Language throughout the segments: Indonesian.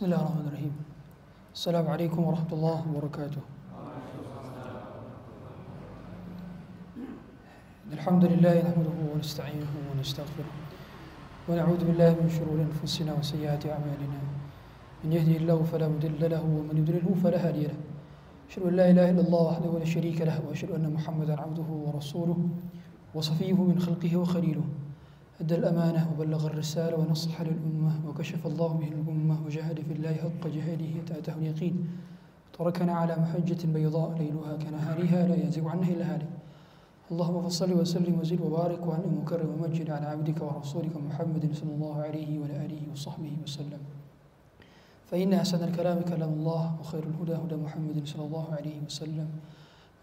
بسم الله الرحمن الرحيم. السلام عليكم ورحمة الله وبركاته. الحمد لله نحمده ونستعينه ونستغفره ونعوذ بالله من شرور أنفسنا وسيئات أعمالنا. من يهده الله فلا مضل له ومن يضلله فلا هادي له. أشهد أن لا إله إلا الله وحده لا شريك له وأشهد أن محمدا عبده ورسوله وصفيه من خلقه وخليله. أدى الأمانة وبلغ الرسالة ونصح للأمة وكشف الله به الأمة وجاهد في الله حق جهاده حتى أتاه اليقين. تركنا على محجة بيضاء ليلها كنهارها لا يزيغ عنها إلا هالك. اللهم فصل وسلم وزد وبارك وأنعم وكرم ومجد على عبدك ورسولك محمد صلى الله عليه وعلى آله وصحبه وسلم. فإن أحسن الكلام كلام الله وخير الهدى هدى محمد صلى الله عليه وسلم.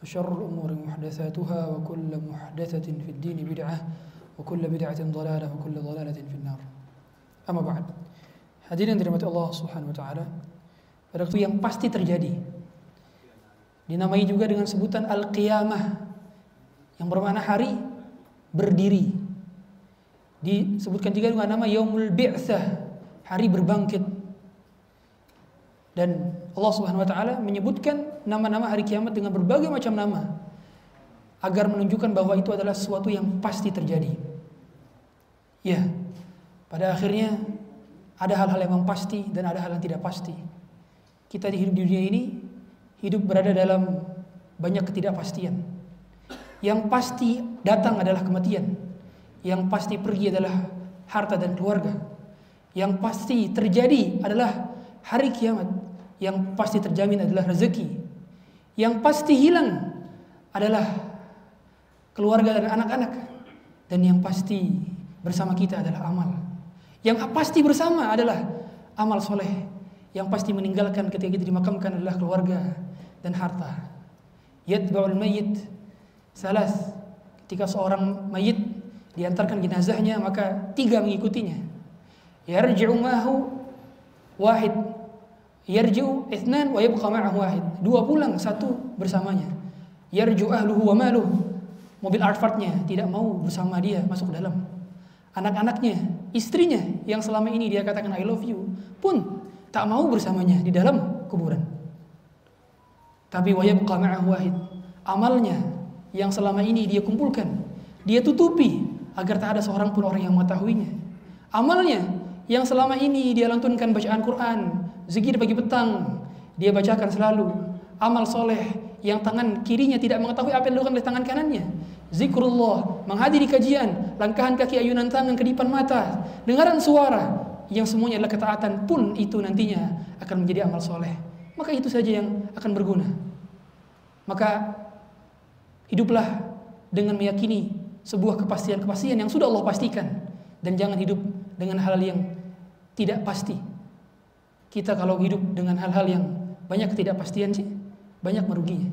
وشر الأمور محدثاتها وكل محدثة في الدين بدعة. وكل بدعة ضلالة وكل ضلالة في النار أما بعد Hadirin dirahmati Allah Subhanahu wa taala. Pada waktu yang pasti terjadi. Dinamai juga dengan sebutan al-qiyamah yang bermakna hari berdiri. Disebutkan juga dengan nama yaumul bi'tsah, hari berbangkit. Dan Allah Subhanahu wa taala menyebutkan nama-nama hari kiamat dengan berbagai macam nama agar menunjukkan bahwa itu adalah sesuatu yang pasti terjadi. Ya, pada akhirnya ada hal-hal yang pasti dan ada hal yang tidak pasti. Kita di hidup di dunia ini hidup berada dalam banyak ketidakpastian. Yang pasti datang adalah kematian. Yang pasti pergi adalah harta dan keluarga. Yang pasti terjadi adalah hari kiamat. Yang pasti terjamin adalah rezeki. Yang pasti hilang adalah keluarga dan anak-anak. Dan yang pasti bersama kita adalah amal. Yang pasti bersama adalah amal soleh. Yang pasti meninggalkan ketika kita dimakamkan adalah keluarga dan harta. Yatba'ul mayyit salas. Ketika seorang mayit diantarkan jenazahnya maka tiga mengikutinya. Yarji'u mahu wahid. Yarji'u ithnan wa yabqa ma'ahu wahid. Dua pulang, satu bersamanya. Yarji'u ahluhu wa maluhu mobil Alphardnya tidak mau bersama dia masuk ke dalam. Anak-anaknya, istrinya yang selama ini dia katakan I love you pun tak mau bersamanya di dalam kuburan. Tapi wayabqa ma'ahu wahid. Amalnya yang selama ini dia kumpulkan, dia tutupi agar tak ada seorang pun orang yang mengetahuinya. Amalnya yang selama ini dia lantunkan bacaan Quran, zikir pagi petang, dia bacakan selalu. Amal soleh yang tangan kirinya tidak mengetahui apa yang dilakukan oleh tangan kanannya. Zikrullah, menghadiri kajian, langkahan kaki ayunan tangan kedipan mata, dengaran suara yang semuanya adalah ketaatan pun itu nantinya akan menjadi amal soleh. Maka itu saja yang akan berguna. Maka hiduplah dengan meyakini sebuah kepastian-kepastian yang sudah Allah pastikan dan jangan hidup dengan hal yang tidak pasti. Kita kalau hidup dengan hal-hal yang banyak ketidakpastian sih banyak meruginya.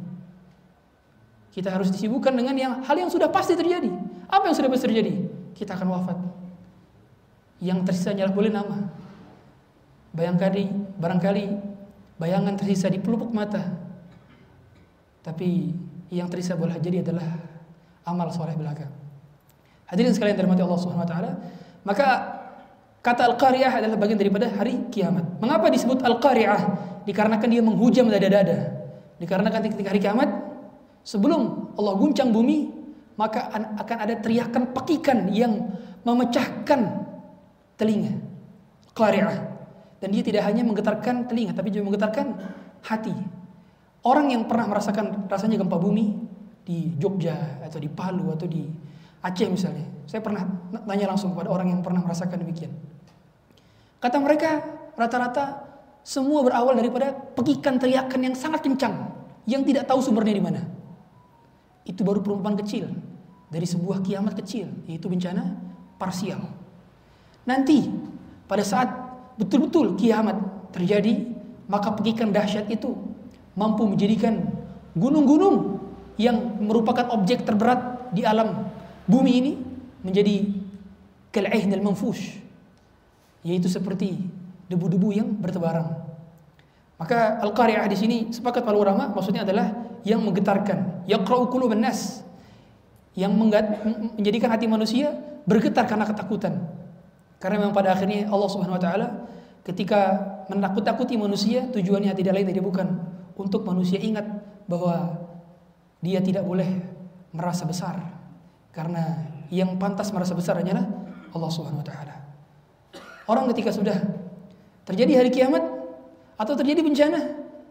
Kita harus disibukkan dengan yang hal yang sudah pasti terjadi. Apa yang sudah pasti terjadi? Kita akan wafat. Yang tersisa hanyalah boleh nama. Bayangkali, barangkali bayangan tersisa di pelupuk mata. Tapi yang tersisa boleh jadi adalah amal soleh belaka. Hadirin sekalian dirahmati Allah Subhanahu wa taala, maka kata al-qari'ah adalah bagian daripada hari kiamat. Mengapa disebut al-qari'ah? Dikarenakan dia menghujam dada-dada. Dikarenakan ketika hari kiamat sebelum Allah guncang bumi maka akan ada teriakan pekikan yang memecahkan telinga. Qari'ah. Dan dia tidak hanya menggetarkan telinga tapi juga menggetarkan hati. Orang yang pernah merasakan rasanya gempa bumi di Jogja atau di Palu atau di Aceh misalnya. Saya pernah tanya langsung kepada orang yang pernah merasakan demikian. Kata mereka rata-rata semua berawal daripada pekikan teriakan yang sangat kencang yang tidak tahu sumbernya di mana. Itu baru perumpamaan kecil dari sebuah kiamat kecil, yaitu bencana parsial. Nanti pada saat betul-betul kiamat terjadi, maka pekikan dahsyat itu mampu menjadikan gunung-gunung yang merupakan objek terberat di alam bumi ini menjadi kal'ahnil manfush yaitu seperti debu-debu yang bertebaran. Maka al-qari'ah di sini sepakat para ulama maksudnya adalah yang menggetarkan, yaqra'u. Yang menjadikan hati manusia bergetar karena ketakutan. Karena memang pada akhirnya Allah Subhanahu wa taala ketika menakut-takuti manusia tujuannya tidak lain tidak bukan untuk manusia ingat bahwa dia tidak boleh merasa besar karena yang pantas merasa besar hanyalah Allah Subhanahu wa taala. Orang ketika sudah terjadi hari kiamat atau terjadi bencana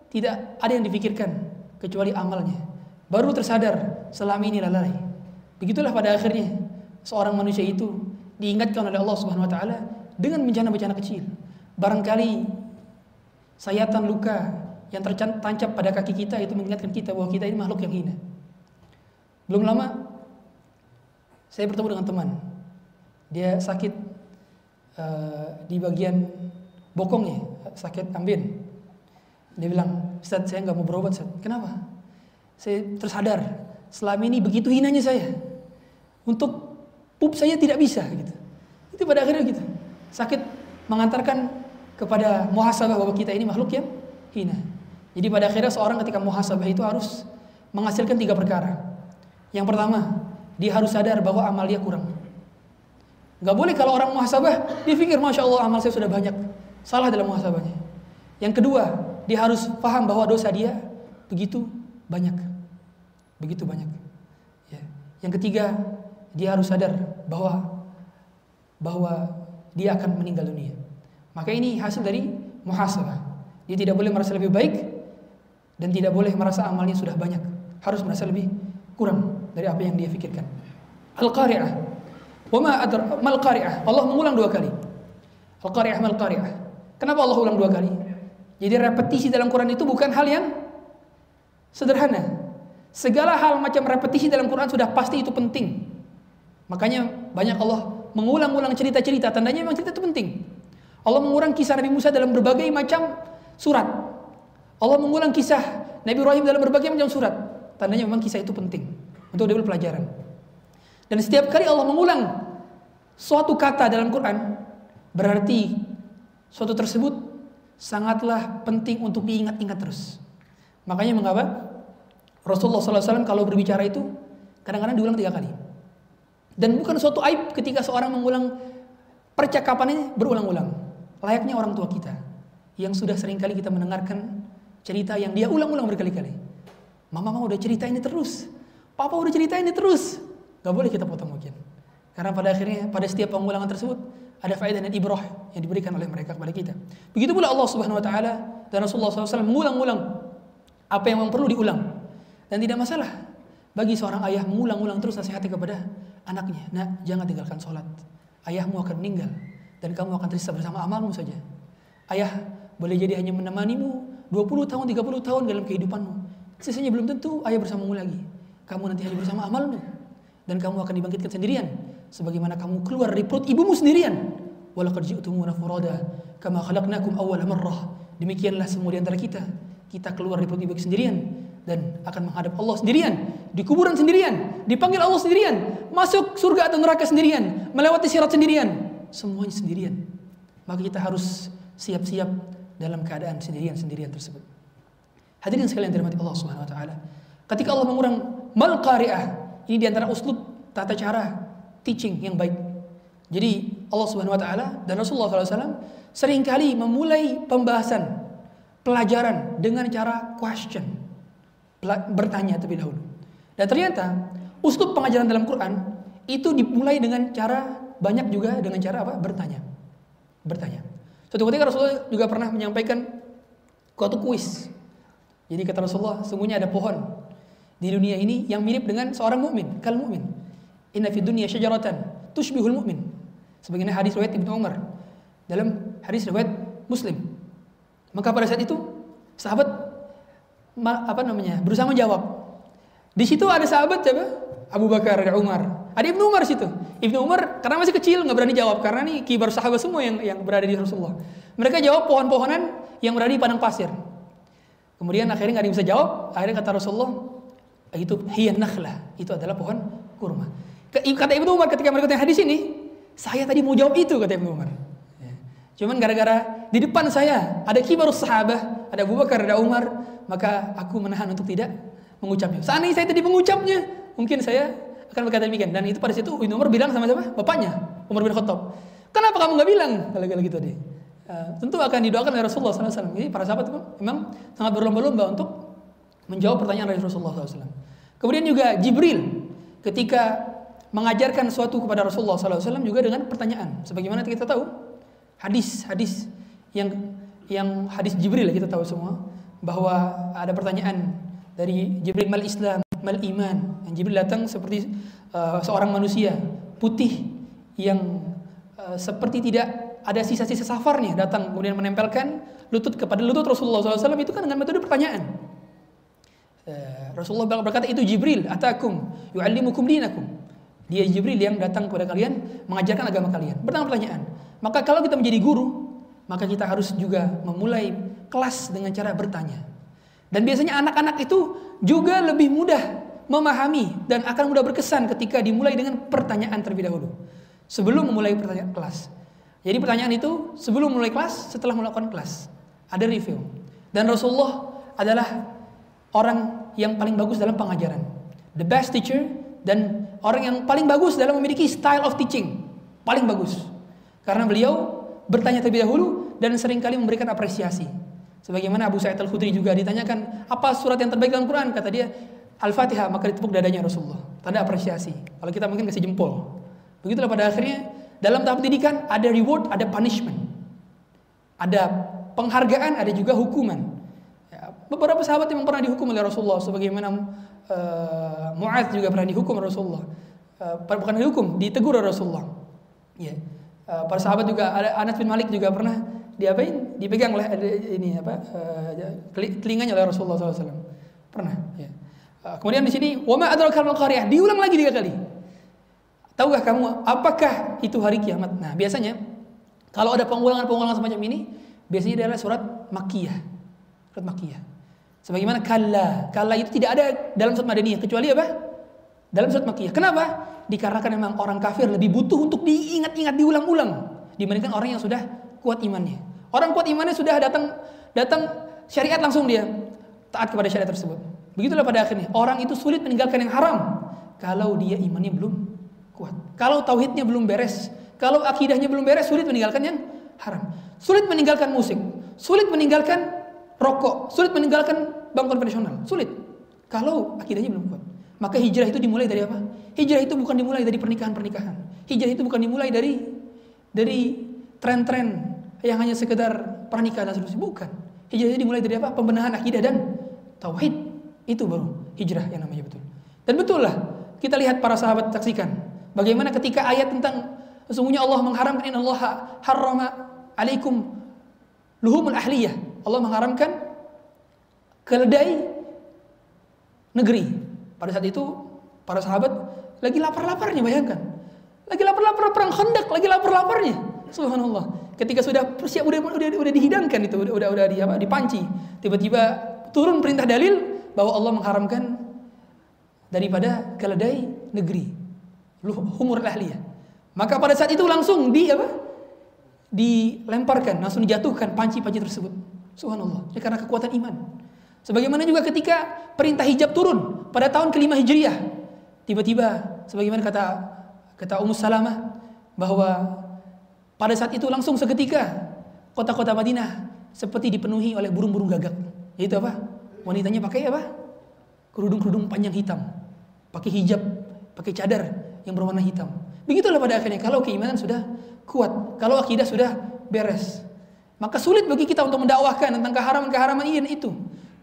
tidak ada yang dipikirkan kecuali amalnya. Baru tersadar selama ini lalai. Begitulah pada akhirnya seorang manusia itu diingatkan oleh Allah Subhanahu wa taala dengan bencana-bencana kecil. Barangkali sayatan luka yang tertancap pada kaki kita itu mengingatkan kita bahwa kita ini makhluk yang hina. Belum lama saya bertemu dengan teman. Dia sakit uh, di bagian bokongnya, sakit ambien. Dia bilang, Ustaz saya nggak mau berobat Ustaz. Kenapa? Saya tersadar selama ini begitu hinanya saya. Untuk pup saya tidak bisa gitu. Itu pada akhirnya gitu. Sakit mengantarkan kepada muhasabah bahwa kita ini makhluk yang hina. Jadi pada akhirnya seorang ketika muhasabah itu harus menghasilkan tiga perkara. Yang pertama, dia harus sadar bahwa amal dia kurang. Gak boleh kalau orang muhasabah, dia pikir Masya Allah amal saya sudah banyak. Salah dalam muhasabahnya. Yang kedua, dia harus paham bahwa dosa dia begitu banyak. Begitu banyak. Ya. Yang ketiga, dia harus sadar bahwa bahwa dia akan meninggal dunia. Maka ini hasil dari muhasabah. Dia tidak boleh merasa lebih baik dan tidak boleh merasa amalnya sudah banyak. Harus merasa lebih kurang dari apa yang dia pikirkan. Al-Qari'ah. Wa ma mal? Allah mengulang dua kali. Al-Qari'ah mal. Kenapa Allah ulang dua kali? Jadi repetisi dalam Quran itu bukan hal yang sederhana. Segala hal macam repetisi dalam Quran sudah pasti itu penting. Makanya banyak Allah mengulang-ulang cerita-cerita, tandanya memang cerita itu penting. Allah mengulang kisah Nabi Musa dalam berbagai macam surat. Allah mengulang kisah Nabi Ibrahim dalam berbagai macam surat. Tandanya memang kisah itu penting untuk diambil pelajaran. Dan setiap kali Allah mengulang suatu kata dalam Quran, berarti suatu tersebut sangatlah penting untuk diingat-ingat terus. Makanya mengapa Rasulullah SAW kalau berbicara itu kadang-kadang diulang tiga kali. Dan bukan suatu aib ketika seorang mengulang percakapan ini berulang-ulang layaknya orang tua kita yang sudah sering kali kita mendengarkan cerita yang dia ulang-ulang berkali-kali. Mama mau udah cerita ini terus. Papa udah cerita ini terus. Gak boleh kita potong mungkin. Karena pada akhirnya pada setiap pengulangan tersebut ada faedah dan ibrah yang diberikan oleh mereka kepada kita. Begitu pula Allah Subhanahu wa taala dan Rasulullah SAW mengulang-ulang apa yang perlu diulang. Dan tidak masalah bagi seorang ayah mengulang-ulang terus nasihatnya kepada anaknya. Nah, jangan tinggalkan sholat. Ayahmu akan meninggal dan kamu akan tersisa bersama amalmu saja. Ayah boleh jadi hanya menemanimu 20 tahun, 30 tahun dalam kehidupanmu. Sisanya belum tentu ayah bersamamu lagi. Kamu nanti hanya bersama amalmu. Dan kamu akan dibangkitkan sendirian. Sebagaimana kamu keluar dari perut ibumu sendirian. Walaqad ji'tumuna furada kama khalaqnakum awwala marrah. Demikianlah semua di antara kita. Kita keluar dari perut ibu sendirian dan akan menghadap Allah sendirian, di kuburan sendirian, dipanggil Allah sendirian, masuk surga atau neraka sendirian, melewati sirat sendirian, semuanya sendirian. Maka kita harus siap-siap dalam keadaan sendirian-sendirian tersebut. Hadirin sekalian dirahmati Allah Subhanahu wa taala. Ketika Allah mengurang mal qari'ah, ini di antara uslub tata cara teaching yang baik. Jadi Allah Subhanahu wa taala dan Rasulullah SAW sering kali memulai pembahasan pelajaran dengan cara question. Bertanya terlebih dahulu. Dan ternyata uslub pengajaran dalam Quran itu dimulai dengan cara banyak juga dengan cara apa? Bertanya. Bertanya. Suatu ketika Rasulullah juga pernah menyampaikan suatu kuis. Jadi kata Rasulullah, sungguhnya ada pohon di dunia ini yang mirip dengan seorang mukmin, kal mukmin. Inna fi dunya syajaratan tushbihul mu'min. Sebagaimana hadis riwayat Ibnu Umar dalam hadis riwayat Muslim. Maka pada saat itu sahabat apa namanya? berusaha menjawab. Di situ ada sahabat siapa? Abu Bakar dan Umar. Ada Ibnu Umar situ. Ibnu Umar karena masih kecil nggak berani jawab karena nih kibar sahabat semua yang yang berada di Rasulullah. Mereka jawab pohon-pohonan yang berada di padang pasir. Kemudian akhirnya nggak bisa jawab. Akhirnya kata Rasulullah itu hiyan nakhlah. Itu adalah pohon kurma. Kata Ibnu Umar ketika mereka tanya hadis ini, saya tadi mau jawab itu kata Ibnu Umar. Ya. Cuman gara-gara di depan saya ada kibar sahabat, ada Abu Bakar, ada Umar, maka aku menahan untuk tidak mengucapnya. Seandainya saya tadi mengucapnya, mungkin saya akan berkata demikian. Dan itu pada situ Ibnu Umar bilang sama siapa? Bapaknya, Umar bin Khattab. Kenapa kamu nggak bilang? Kalau gitu deh. uh, tentu akan didoakan oleh Rasulullah SAW. Jadi para sahabat memang sangat berlomba-lomba untuk menjawab pertanyaan dari Rasulullah SAW. Kemudian juga Jibril ketika mengajarkan sesuatu kepada Rasulullah SAW juga dengan pertanyaan. Sebagaimana kita tahu hadis-hadis yang yang hadis Jibril kita tahu semua bahwa ada pertanyaan dari Jibril mal Islam mal iman? Yang Jibril datang seperti uh, seorang manusia putih yang uh, seperti tidak ada sisa-sisa safarnya datang kemudian menempelkan lutut kepada lutut Rasulullah SAW itu kan dengan metode pertanyaan. Uh, Rasulullah berkata itu Jibril atakum yu'allimukum dinakum dia Jibril yang datang kepada kalian mengajarkan agama kalian bertanya pertanyaan maka kalau kita menjadi guru maka kita harus juga memulai kelas dengan cara bertanya dan biasanya anak-anak itu juga lebih mudah memahami dan akan mudah berkesan ketika dimulai dengan pertanyaan terlebih dahulu. Sebelum memulai pertanyaan kelas. Jadi pertanyaan itu sebelum mulai kelas, setelah melakukan kelas. Ada review. Dan Rasulullah adalah orang yang paling bagus dalam pengajaran. The best teacher dan orang yang paling bagus dalam memiliki style of teaching. Paling bagus. Karena beliau bertanya terlebih dahulu dan sering kali memberikan apresiasi. Sebagaimana Abu Sa'id Al-Khudri juga ditanyakan, apa surat yang terbaik dalam Quran? Kata dia, Al-Fatihah, maka ditepuk dadanya Rasulullah. Tanda apresiasi. Kalau kita mungkin kasih jempol. Begitulah pada akhirnya, dalam tahap pendidikan ada reward, ada punishment. Ada penghargaan, ada juga hukuman. Ya, beberapa sahabat yang pernah dihukum oleh Rasulullah, sebagaimana uh, juga pernah dihukum Rasulullah. Uh, bukan dihukum, ditegur Rasulullah. Ya. Uh, para sahabat juga, ada Anas bin Malik juga pernah diapain? Dipegang oleh ini apa? Uh, telinganya oleh Rasulullah SAW. Pernah. Ya. Kemudian di sini wama adraka qaryah diulang lagi tiga kali. Tahukah kamu apakah itu hari kiamat? Nah, biasanya kalau ada pengulangan-pengulangan semacam ini, biasanya adalah surat Makkiyah. Surat Makkiyah. Sebagaimana kalla. Kalla itu tidak ada dalam surat Madaniyah kecuali apa? Dalam surat Makkiyah. Kenapa? Dikarenakan memang orang kafir lebih butuh untuk diingat-ingat diulang-ulang dibandingkan orang yang sudah kuat imannya. Orang kuat imannya sudah datang datang syariat langsung dia taat kepada syariat tersebut. Begitulah pada akhirnya orang itu sulit meninggalkan yang haram kalau dia imannya belum kuat. Kalau tauhidnya belum beres, kalau akidahnya belum beres sulit meninggalkan yang haram. Sulit meninggalkan musik, sulit meninggalkan rokok, sulit meninggalkan bank konvensional, sulit. Kalau akidahnya belum kuat. Maka hijrah itu dimulai dari apa? Hijrah itu bukan dimulai dari pernikahan-pernikahan. Hijrah itu bukan dimulai dari dari tren-tren yang hanya sekedar pernikahan dan seterusnya. Bukan. Hijrah itu dimulai dari apa? Pembenahan akidah dan tauhid. Itu baru hijrah yang namanya betul. Dan betul lah kita lihat para sahabat saksikan bagaimana ketika ayat tentang sesungguhnya Allah mengharamkan inna Allah harrama alaikum luhumul ahliyah. Allah mengharamkan keledai negeri. Pada saat itu para sahabat lagi lapar-laparnya bayangkan. Lagi lapar-lapar perang Khandaq, lagi lapar-laparnya. Subhanallah ketika sudah siap udah udah, udah dihidangkan itu udah udah, udah di apa dipanci tiba-tiba turun perintah dalil bahwa Allah mengharamkan daripada keledai negeri humur ahliyah maka pada saat itu langsung di apa dilemparkan langsung dijatuhkan panci-panci tersebut subhanallah ini karena kekuatan iman sebagaimana juga ketika perintah hijab turun pada tahun kelima hijriah tiba-tiba sebagaimana kata kata Ummu Salamah bahwa pada saat itu langsung seketika kota-kota Madinah seperti dipenuhi oleh burung-burung gagak. Yaitu apa? Wanitanya pakai apa? Kerudung-kerudung panjang hitam. Pakai hijab, pakai cadar yang berwarna hitam. Begitulah pada akhirnya kalau keimanan sudah kuat, kalau akidah sudah beres. Maka sulit bagi kita untuk mendakwahkan tentang keharaman-keharaman ini dan itu.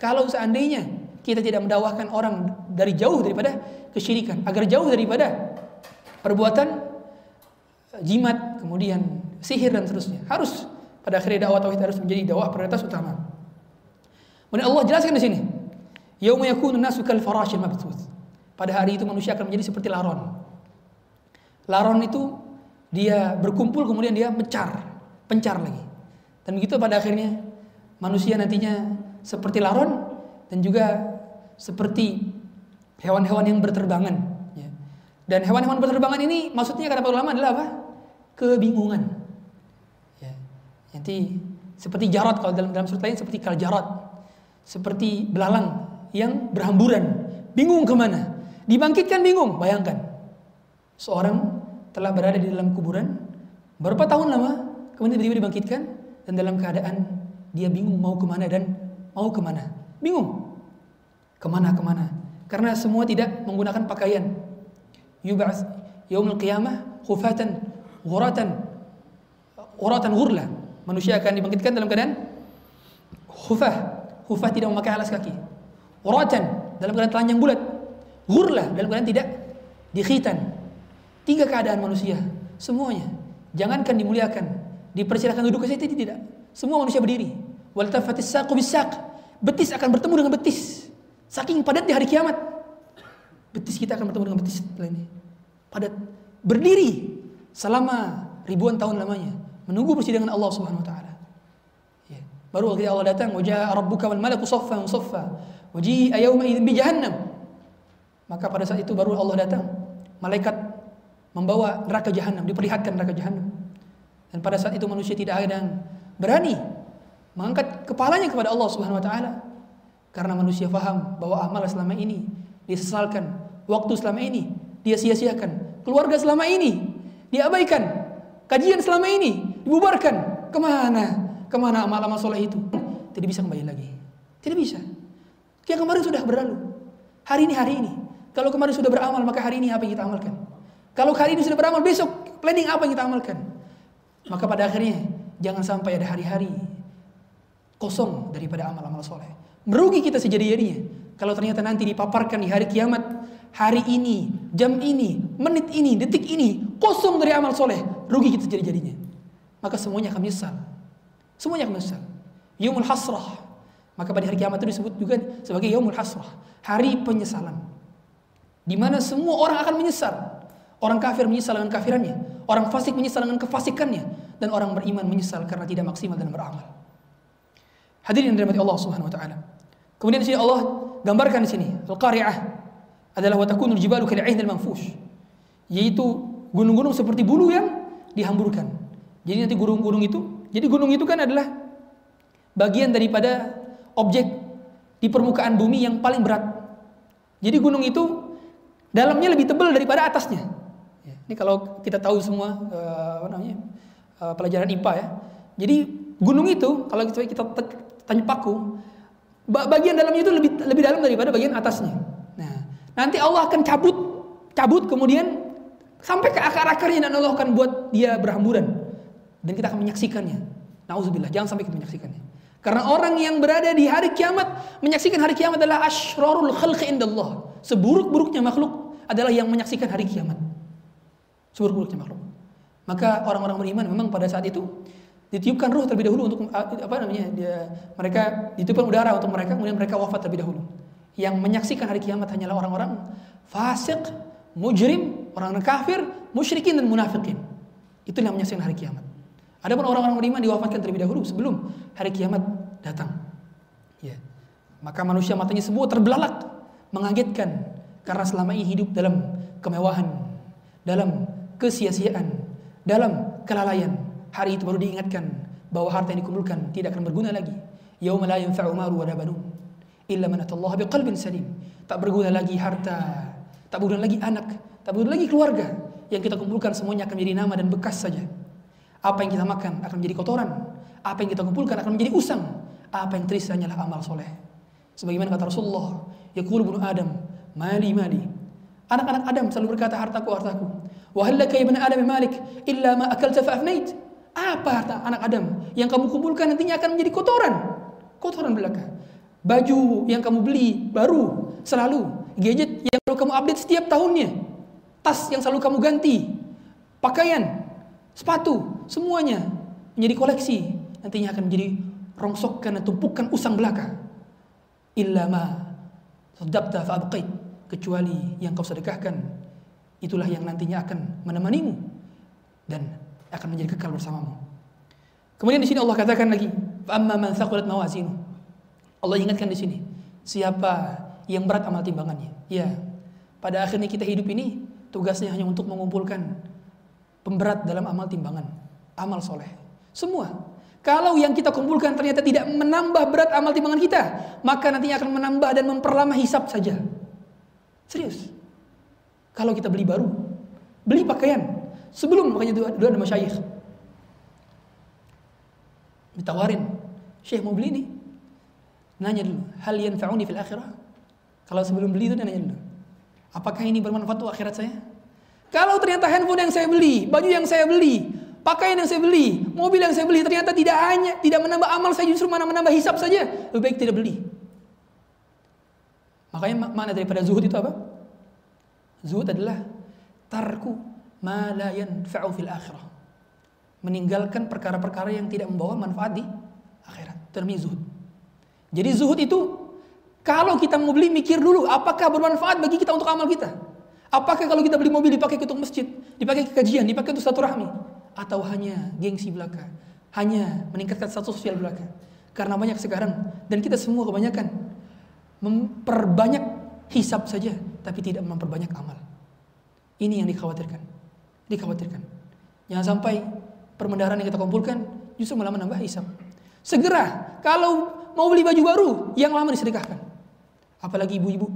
Kalau seandainya kita tidak mendakwahkan orang dari jauh daripada kesyirikan, agar jauh daripada perbuatan jimat, kemudian sihir dan seterusnya. Harus pada akhirnya dakwah tauhid harus menjadi dakwah prioritas utama. Kemudian Allah jelaskan di sini, yauma yakunu nasu kal farashil mabthuth. Pada hari itu manusia akan menjadi seperti laron. Laron itu dia berkumpul kemudian dia mencar, pencar lagi. Dan begitu pada akhirnya manusia nantinya seperti laron dan juga seperti hewan-hewan yang berterbangan. Ya. Dan hewan-hewan berterbangan ini maksudnya kata para ulama adalah apa? kebingungan. Ya. Nanti seperti jarat kalau dalam dalam surat lain seperti kal jarat, seperti belalang yang berhamburan, bingung ke mana, dibangkitkan bingung. Bayangkan seorang telah berada di dalam kuburan berapa tahun lama, kemudian tiba-tiba dibangkitkan dan dalam keadaan dia bingung mau ke mana dan mau ke mana. Bingung. Ke mana ke mana. Karena semua tidak menggunakan pakaian. Yub'ats yaumul qiyamah khufatan ghuratan ghuratan ghurla. Manusia akan dibangkitkan dalam keadaan khufah. Khufah tidak memakai alas kaki. Ghuratan dalam keadaan telanjang bulat. Ghurla dalam keadaan tidak dikhitan. Tiga keadaan manusia, semuanya. Jangankan dimuliakan, dipersilakan duduk ke situ tidak. Semua manusia berdiri. Betis akan bertemu dengan betis. Saking padat di hari kiamat. Betis kita akan bertemu dengan betis lainnya. Padat. Berdiri selama ribuan tahun lamanya menunggu persidangan Allah Subhanahu wa taala. Ya. Baru ketika Allah datang, "Wajah rabbuka wal malaku saffan saffa, waji'a yawma idzin bi jahannam." Maka pada saat itu baru Allah datang. Malaikat membawa neraka jahanam, diperlihatkan neraka jahanam. Dan pada saat itu manusia tidak ada yang berani mengangkat kepalanya kepada Allah Subhanahu wa taala karena manusia faham bahwa amal selama ini disesalkan, waktu selama ini dia sia-siakan, keluarga selama ini diabaikan, kajian selama ini dibubarkan. Ke mana? Ke mana amal-amal soleh itu? Tidak bisa kembali lagi. Tidak bisa. Yang kemarin sudah berlalu. Hari ini hari ini. Kalau kemarin sudah beramal, maka hari ini apa yang kita amalkan? Kalau hari ini sudah beramal, besok planning apa yang kita amalkan? Maka pada akhirnya jangan sampai ada hari-hari kosong daripada amal-amal soleh. Merugi kita sejadi-jadinya. Kalau ternyata nanti dipaparkan di hari kiamat, hari ini, jam ini, menit ini, detik ini, kosong dari amal soleh, rugi kita sejadi-jadinya. Maka semuanya akan menyesal. Semuanya akan menyesal. Yumul hasrah. Maka pada hari kiamat itu disebut juga sebagai Yumul hasrah. Hari penyesalan. Di mana semua orang akan menyesal. Orang kafir menyesal dengan kafirannya. Orang fasik menyesal dengan kefasikannya. Dan orang beriman menyesal karena tidak maksimal dalam beramal. Hadirin yang dirahmati Allah Subhanahu wa taala. Kemudian di sini Allah gambarkan di sini al-qari'ah adalah wa takunu al-jibalu kal'ain al-manfush. Yaitu gunung-gunung seperti bulu yang dihamburkan. Jadi nanti gunung-gunung itu, jadi gunung itu kan adalah bagian daripada objek di permukaan bumi yang paling berat. Jadi gunung itu dalamnya lebih tebal daripada atasnya. Ini kalau kita tahu semua uh, apa namanya uh, pelajaran IPA ya. Jadi gunung itu kalau kita, kita tanya paku bagian dalamnya itu lebih lebih dalam daripada bagian atasnya. Nah, nanti Allah akan cabut cabut kemudian sampai ke akar-akarnya dan Allah akan buat dia berhamburan dan kita akan menyaksikannya. Nauzubillah, jangan sampai kita menyaksikannya. Karena orang yang berada di hari kiamat menyaksikan hari kiamat adalah asyrarul khalqi indallah. Seburuk-buruknya makhluk adalah yang menyaksikan hari kiamat. Seburuk-buruknya makhluk. Maka orang-orang beriman memang pada saat itu ditiupkan ruh terlebih dahulu untuk apa namanya dia mereka ditiupkan udara untuk mereka kemudian mereka wafat terlebih dahulu. Yang menyaksikan hari kiamat hanyalah orang-orang fasik mujrim orang kafir musyrikin dan munafikin. Itu yang menyaksikan hari kiamat. Adapun orang-orang beriman diwafatkan terlebih dahulu sebelum hari kiamat datang. Ya. Maka manusia matanya semua terbelalak mengagetkan karena selama ini hidup dalam kemewahan dalam kesia-siaan dalam kelalaian Hari itu baru diingatkan bahwa harta yang dikumpulkan tidak akan berguna lagi. Yauma la yanfa'u malu wa banun illa man atallaha biqalbin salim. Tak berguna lagi harta, tak berguna lagi anak, tak berguna lagi keluarga. Yang kita kumpulkan semuanya akan menjadi nama dan bekas saja. Apa yang kita makan akan menjadi kotoran. Apa yang kita kumpulkan akan menjadi usang. Apa yang tersisa hanyalah amal soleh. Sebagaimana kata Rasulullah, yaqulu ibnu Adam, mali mali. Anak-anak Adam selalu berkata hartaku hartaku. Wa halaka ibnu Adam malik illa ma akalta fa afnait. Apa harta anak Adam? Yang kamu kumpulkan nantinya akan menjadi kotoran. Kotoran belaka. Baju yang kamu beli baru selalu. Gadget yang selalu kamu update setiap tahunnya. Tas yang selalu kamu ganti. Pakaian, sepatu, semuanya menjadi koleksi. Nantinya akan menjadi rongsokkan dan tumpukan usang belaka. Illa ma sadaqta Kecuali yang kau sedekahkan. Itulah yang nantinya akan menemanimu. Dan akan menjadi kekal bersamamu. Kemudian di sini Allah katakan lagi, "Amma man thaqulat mawazinu." Allah ingatkan di sini, siapa yang berat amal timbangannya. Ya, pada akhirnya kita hidup ini tugasnya hanya untuk mengumpulkan pemberat dalam amal timbangan, amal soleh. Semua. Kalau yang kita kumpulkan ternyata tidak menambah berat amal timbangan kita, maka nantinya akan menambah dan memperlama hisap saja. Serius. Kalau kita beli baru, beli pakaian, Sebelum makanya dua, dua ada masyayikh. Ditawarin, Syekh mau beli ini. Nanya dulu, hal yanfa'uni fil akhirah? Kalau sebelum beli itu dia nanya dulu. Apakah ini bermanfaat untuk akhirat saya? Kalau ternyata handphone yang saya beli, baju yang saya beli, pakaian yang saya beli, mobil yang saya beli ternyata tidak hanya tidak menambah amal saya justru mana menambah hisap saja, lebih baik tidak beli. Makanya mana daripada zuhud itu apa? Zuhud adalah tarku ma la yanfa'u fil akhirah. Meninggalkan perkara-perkara yang tidak membawa manfaat di akhirat. Termi zuhud. Jadi zuhud itu kalau kita mau beli mikir dulu apakah bermanfaat bagi kita untuk amal kita. Apakah kalau kita beli mobil dipakai untuk masjid, dipakai ke kajian, dipakai untuk satu rahmi atau hanya gengsi belaka, hanya meningkatkan status sosial belaka. Karena banyak sekarang dan kita semua kebanyakan memperbanyak hisap saja tapi tidak memperbanyak amal. Ini yang dikhawatirkan. Dikhawatirkan. Jangan sampai permendaran yang kita kumpulkan justru malah menambah hisap. Segera kalau mau beli baju baru yang lama disedekahkan. Apalagi ibu-ibu.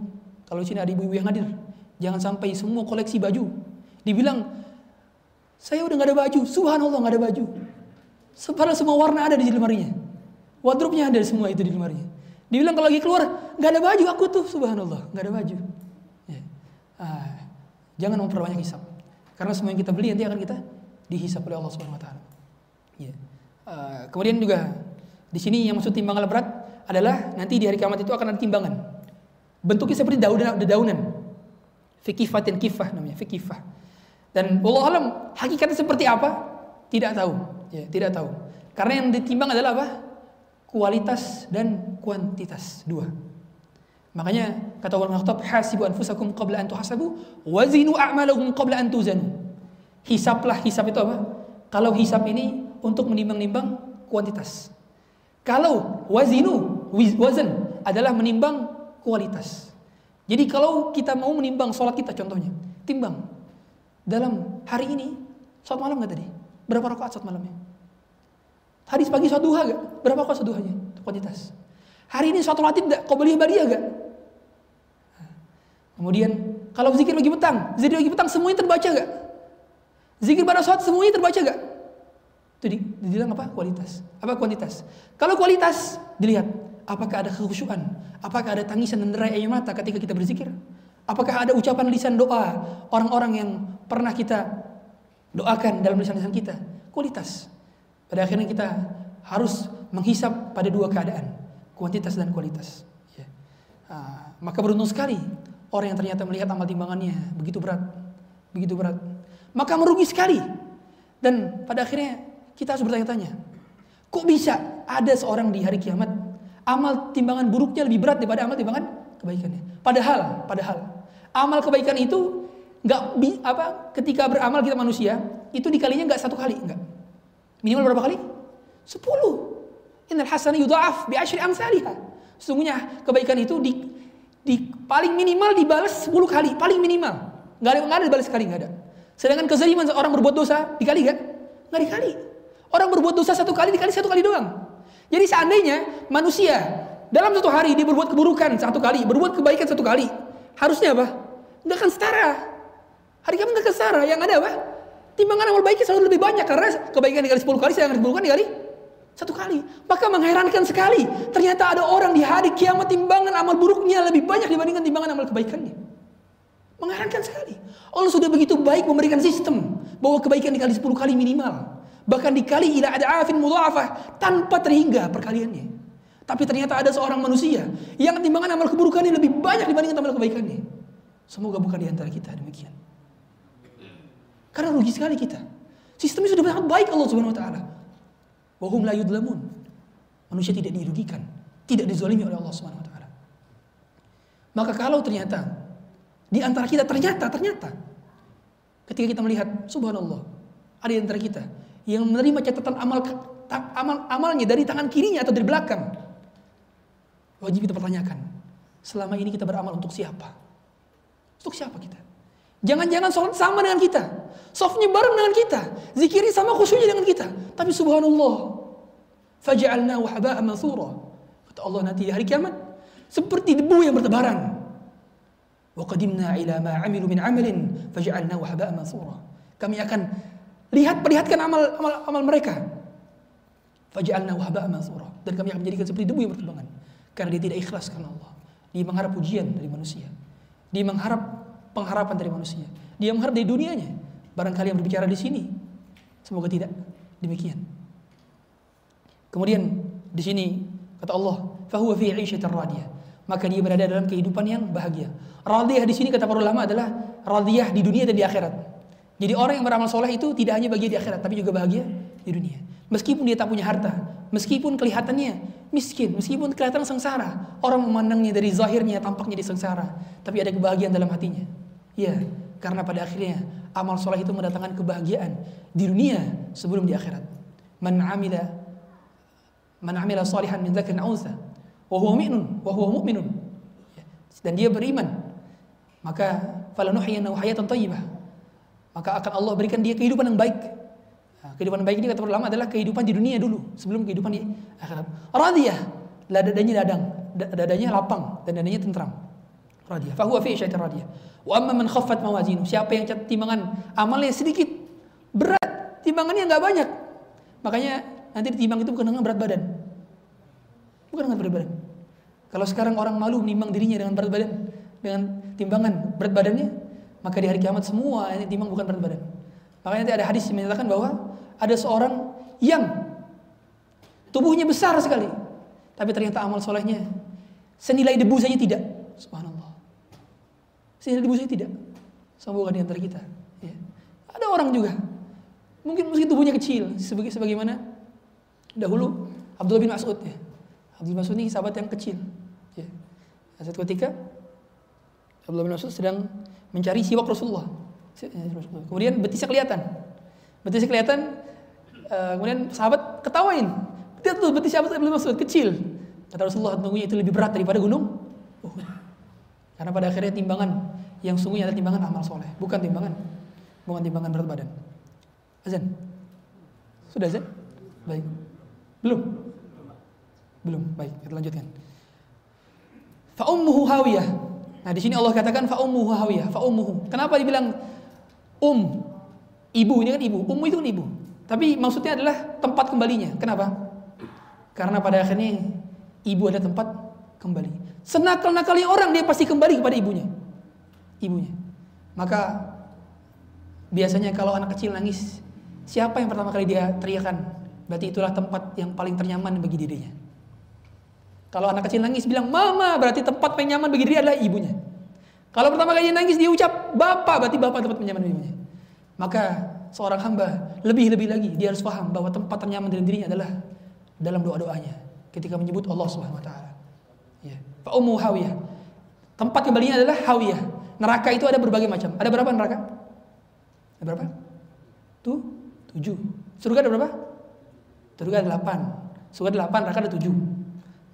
Kalau di sini ada ibu-ibu yang hadir, jangan sampai semua koleksi baju dibilang saya udah nggak ada baju, subhanallah nggak ada baju. Padahal semua warna ada di lemarinya. Wardrobe-nya ada semua itu di lemarinya. Dibilang kalau lagi keluar nggak ada baju, aku tuh subhanallah nggak ada baju. Jangan memperbanyak hisap. Karena semua yang kita beli nanti akan kita dihisap oleh Allah taala. Ya. Uh, kemudian juga di sini yang maksud timbangan berat adalah nanti di hari kiamat itu akan ada timbangan. Bentuknya seperti daunan, daunan. Fikifatin kifah namanya, fikifah. Dan Allah alam hakikatnya seperti apa? Tidak tahu, ya, tidak tahu. Karena yang ditimbang adalah apa? Kualitas dan kuantitas, dua. Makanya kata Umar Khattab, "Hasibu anfusakum qabla an tuhasabu, wazinu a'malakum qabla an tuzanu." Hisaplah, hisap itu apa? Kalau hisap ini untuk menimbang-nimbang kuantitas. Kalau wazinu, wazan adalah menimbang kualitas. Jadi kalau kita mau menimbang sholat kita contohnya, timbang dalam hari ini sholat malam nggak tadi? Berapa rakaat sholat malamnya? Hadis pagi sholat duha gak? Berapa rakaat sholat duhanya? Kuantitas. Hari ini sholat latib gak? Beli badiah gak? Kemudian kalau zikir bagi petang, zikir bagi petang semuanya terbaca gak? Zikir pada sholat semuanya terbaca gak? Itu di, dibilang apa? Kualitas. Apa kualitas? Kalau kualitas dilihat Apakah ada kekhusyuan? Apakah ada tangisan dan derai air mata ketika kita berzikir? Apakah ada ucapan lisan doa orang-orang yang pernah kita doakan dalam lisan-lisan kita? Kualitas. Pada akhirnya kita harus menghisap pada dua keadaan, kuantitas dan kualitas. Ya. Nah, maka beruntung sekali orang yang ternyata melihat amal timbangannya begitu berat, begitu berat. Maka merugi sekali. Dan pada akhirnya kita harus bertanya-tanya, kok bisa ada seorang di hari kiamat amal timbangan buruknya lebih berat daripada amal timbangan kebaikannya. Padahal, padahal amal kebaikan itu nggak apa ketika beramal kita manusia itu dikalinya nggak satu kali nggak minimal berapa kali? Sepuluh. Innal hasanah yudha'af bi asyri amsalha. Sesungguhnya kebaikan itu di, di paling minimal dibalas sepuluh kali, paling minimal. Nggak ada nggak ada dibalas sekali nggak ada. Sedangkan kezaliman seorang berbuat dosa dikali nggak? Nggak dikali. Orang berbuat dosa satu kali dikali satu kali doang. Jadi seandainya manusia dalam satu hari dia berbuat keburukan satu kali, berbuat kebaikan satu kali, harusnya apa? Enggak akan setara. Hari kamu enggak setara. Yang ada apa? Timbangan amal baiknya selalu lebih banyak karena kebaikan dikali 10 kali, sedangkan keburukan dikali satu kali. Maka mengherankan sekali. Ternyata ada orang di hari kiamat timbangan amal buruknya lebih banyak dibandingkan timbangan amal kebaikannya. Mengherankan sekali. Allah sudah begitu baik memberikan sistem bahwa kebaikan dikali 10 kali minimal. Bahkan dikali ila ada afin mudhafah tanpa terhingga perkaliannya. Tapi ternyata ada seorang manusia yang timbangan amal keburukannya lebih banyak dibandingkan amal kebaikannya. Semoga bukan di antara kita demikian. Karena rugi sekali kita. Sistemnya sudah sangat baik Allah Subhanahu wa taala. Wa hum la yudlamun. Manusia tidak dirugikan, tidak dizalimi oleh Allah Subhanahu wa taala. Maka kalau ternyata di antara kita ternyata ternyata ketika kita melihat subhanallah ada di antara kita yang menerima catatan amal amal amalnya dari tangan kirinya atau dari belakang. Wajib kita pertanyakan, selama ini kita beramal untuk siapa? Untuk siapa kita? Jangan-jangan sholat sama dengan kita. Softnya bareng dengan kita. Zikirnya sama khusyuknya dengan kita. Tapi subhanallah. Faja'alna wahaba'a mathura. Kata Allah nanti di hari kiamat. Seperti debu yang bertebaran. Wa qadimna ila ma amilu min amalin. Faja'alna wahaba'a mathura. Kami akan Lihat perlihatkan amal amal, amal mereka. Faj'alnahu haba'an mansura. Dan kami akan menjadikan seperti debu yang berterbangan karena dia tidak ikhlas karena Allah. Dia mengharap pujian dari manusia. Dia mengharap pengharapan dari manusia. Dia mengharap dari dunianya. Barangkali yang berbicara di sini semoga tidak demikian. Kemudian di sini kata Allah, "Fahuwa fi radiyah." Maka dia berada dalam kehidupan yang bahagia. Radiyah di sini kata para ulama adalah radiyah di dunia dan di akhirat. Jadi orang yang beramal soleh itu tidak hanya bahagia di akhirat, tapi juga bahagia di dunia. Meskipun dia tak punya harta, meskipun kelihatannya miskin, meskipun kelihatan sengsara, orang memandangnya dari zahirnya tampaknya di sengsara, tapi ada kebahagiaan dalam hatinya. Ya, karena pada akhirnya amal soleh itu mendatangkan kebahagiaan di dunia sebelum di akhirat. Man amila man amila salihan min dzakarin unsa wa huwa mu'minun dan dia beriman, maka hayatan thayyibah. Maka akan Allah berikan dia kehidupan yang baik Nah, kehidupan baik ini kata ulama adalah kehidupan di dunia dulu sebelum kehidupan di akhirat. Radiyah, dadanya dadang, dadanya lapang dan dadanya tentram. Radiyah. Fahuwa fi syaitan radiyah. Wa amma man khaffat. Siapa yang timbangan amalnya sedikit, berat, timbangannya nggak banyak. Makanya nanti ditimbang itu bukan dengan berat badan. Bukan dengan berat badan. Kalau sekarang orang malu menimbang dirinya dengan berat badan, dengan timbangan berat badannya, maka di hari kiamat semua ini timbang bukan berat badan. Makanya nanti ada hadis yang menyatakan bahwa ada seorang yang tubuhnya besar sekali, tapi ternyata amal solehnya senilai debu saja tidak. Subhanallah. Senilai debu saja tidak. Semoga di antara kita. Ya. Ada orang juga, mungkin meski tubuhnya kecil, sebagai sebagaimana dahulu Abdullah bin Mas'ud ya. Abdullah bin Mas'ud ini sahabat yang kecil. Ya. Satu ketika Abdullah bin Mas'ud sedang mencari siwak Rasulullah. Kemudian betisnya kelihatan. Betisnya kelihatan, uh, kemudian sahabat ketawain. Lihat tuh betis sahabat belum masuk kecil. Kata Rasulullah, tunggunya itu lebih berat daripada gunung. Karena pada akhirnya timbangan yang sungguhnya adalah timbangan amal soleh, bukan timbangan, bukan timbangan berat badan. Azan, sudah azan? Baik. Belum? Belum. Baik, kita lanjutkan. Fa ummuhu hawiyah. Nah, di sini Allah katakan fa ummuhu hawiyah, fa ummuhu. Kenapa dibilang um? Ibu ini kan ibu, ummu itu kan ibu. Tapi maksudnya adalah tempat kembalinya. Kenapa? Karena pada akhirnya ibu ada tempat kembali. Senakal-nakalnya orang dia pasti kembali kepada ibunya. Ibunya. Maka biasanya kalau anak kecil nangis, siapa yang pertama kali dia teriakan? Berarti itulah tempat yang paling ternyaman bagi dirinya. Kalau anak kecil nangis bilang mama, berarti tempat paling nyaman bagi diri adalah ibunya. Kalau pertama kali dia nangis dia ucap bapak, berarti bapak tempat nyaman ibunya. Maka seorang hamba lebih-lebih lagi dia harus paham bahwa tempat ternyaman dalam dirinya adalah dalam doa-doanya ketika menyebut Allah Subhanahu wa taala. Ya. Fa ummu hawiyah. Tempat kembalinya adalah hawiyah. Neraka itu ada berbagai macam. Ada berapa neraka? Ada berapa? Tuh, tujuh. Surga ada berapa? Surga ada delapan. Surga ada delapan, neraka ada tujuh.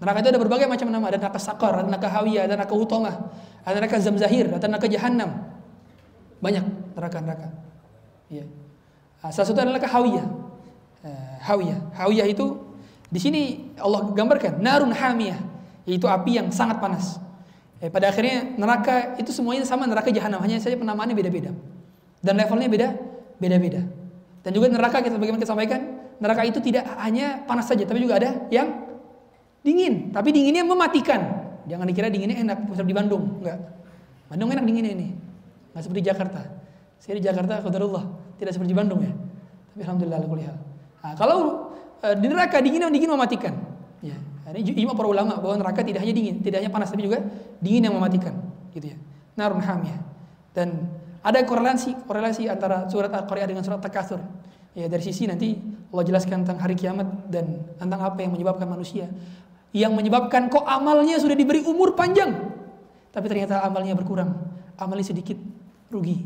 Neraka itu ada berbagai macam nama. Ada neraka sakar, ada neraka hawiyah, ada neraka hutomah, ada neraka zamzahir, ada neraka jahannam. Banyak neraka-neraka. Ya. Nah, salah satu adalah hawiyah. Uh, hawiyah. Hawiyah itu di sini Allah gambarkan narun hamiyah, yaitu api yang sangat panas. Eh, pada akhirnya neraka itu semuanya sama neraka jahanam, hanya saja penamaannya beda-beda. Dan levelnya beda, beda-beda. Dan juga neraka kita bagaimana kita sampaikan, neraka itu tidak hanya panas saja, tapi juga ada yang dingin. Tapi dinginnya mematikan. Jangan dikira dinginnya enak, seperti di Bandung, enggak. Bandung enak dinginnya ini. Enggak seperti Jakarta. Saya di Jakarta, qadarullah, tidak seperti Bandung ya. Tapi alhamdulillah kuliah. Nah, kalau uh, di neraka dingin dingin mematikan. Ini ijma para ulama bahwa neraka tidak hanya dingin, tidak hanya panas tapi juga dingin yang mematikan, gitu ya. Narun hamiyah. Dan ada korelasi korelasi antara surat Al-Qari'ah dengan surat Takatsur. Ya, dari sisi nanti Allah jelaskan tentang hari kiamat dan tentang apa yang menyebabkan manusia yang menyebabkan kok amalnya sudah diberi umur panjang tapi ternyata amalnya berkurang, amalnya sedikit, rugi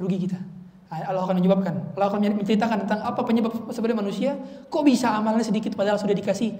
rugi kita. Allah akan menyebabkan, Allah akan menceritakan tentang apa penyebab sebenarnya manusia kok bisa amalnya sedikit padahal sudah dikasih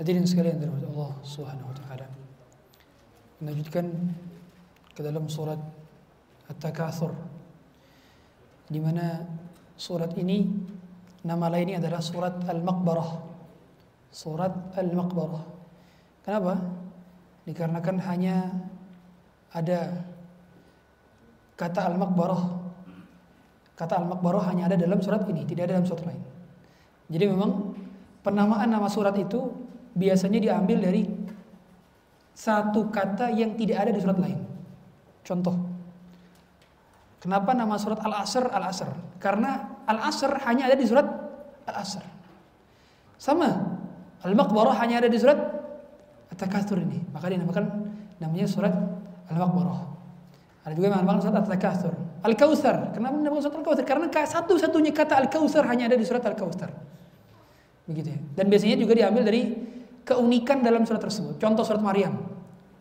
Hadirin sekalian dirahmati Allah Subhanahu wa taala. Melanjutkan ke dalam surat At-Takatsur di mana surat ini nama lainnya adalah surat Al-Maqbarah. Surat Al-Maqbarah. Kenapa? Dikarenakan hanya ada kata Al-Maqbarah. Kata Al-Maqbarah hanya ada dalam surat ini, tidak ada dalam surat lain. Jadi memang penamaan nama surat itu biasanya diambil dari satu kata yang tidak ada di surat lain. Contoh. Kenapa nama surat Al-Asr Al-Asr? Karena Al-Asr hanya ada di surat Al-Asr. Sama. Al-Maqbarah hanya ada di surat At-Takatsur ini. Maka dinamakan namanya surat Al-Maqbarah. Ada juga yang dinamakan surat At-Takatsur. Al-Kautsar. Kenapa dinamakan surat Al-Kautsar? Karena satu-satunya kata Al-Kautsar hanya ada di surat Al-Kautsar. Begitu ya. Dan biasanya juga diambil dari keunikan dalam surat tersebut. Contoh surat Maryam.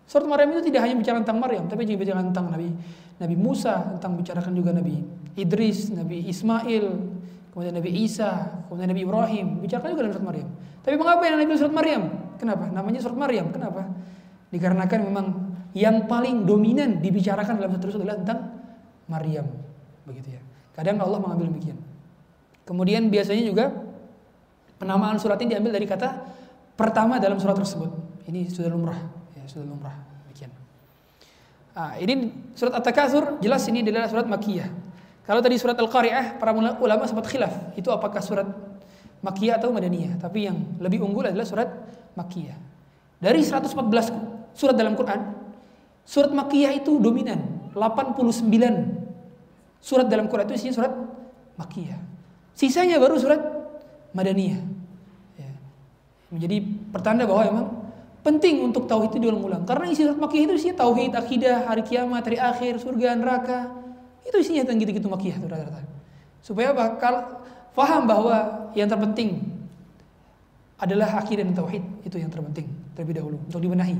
Surat Maryam itu tidak hanya bicara tentang Maryam, tapi juga bicara tentang Nabi Nabi Musa, tentang bicarakan juga Nabi Idris, Nabi Ismail, kemudian Nabi Isa, kemudian Nabi Ibrahim, bicarakan juga dalam surat Maryam. Tapi mengapa yang Nabi surat Maryam? Kenapa? Namanya surat Maryam. Kenapa? Dikarenakan memang yang paling dominan dibicarakan dalam surat tersebut adalah tentang Maryam, begitu ya. Kadang Allah mengambil demikian. Kemudian biasanya juga penamaan surat ini diambil dari kata pertama dalam surat tersebut. Ini sudah lumrah, ya, sudah lumrah. Demikian. Nah, ini surat At-Takatsur jelas ini adalah surat Makkiyah. Kalau tadi surat Al-Qari'ah para ulama sempat khilaf, itu apakah surat Makkiyah atau Madaniyah? Tapi yang lebih unggul adalah surat Makkiyah. Dari 114 surat dalam Quran, surat Makkiyah itu dominan. 89 surat dalam Quran itu isinya surat Makkiyah. Sisanya baru surat Madaniyah menjadi pertanda bahwa memang penting untuk tauhid itu diulang-ulang. Karena isi surat Makkiyah itu isinya tauhid, akidah, hari kiamat, hari akhir, surga, neraka. Itu isinya tentang gitu-gitu Makkiyah itu rata-rata. Supaya bakal faham bahwa yang terpenting adalah akidah dan tauhid itu yang terpenting terlebih dahulu untuk dibenahi.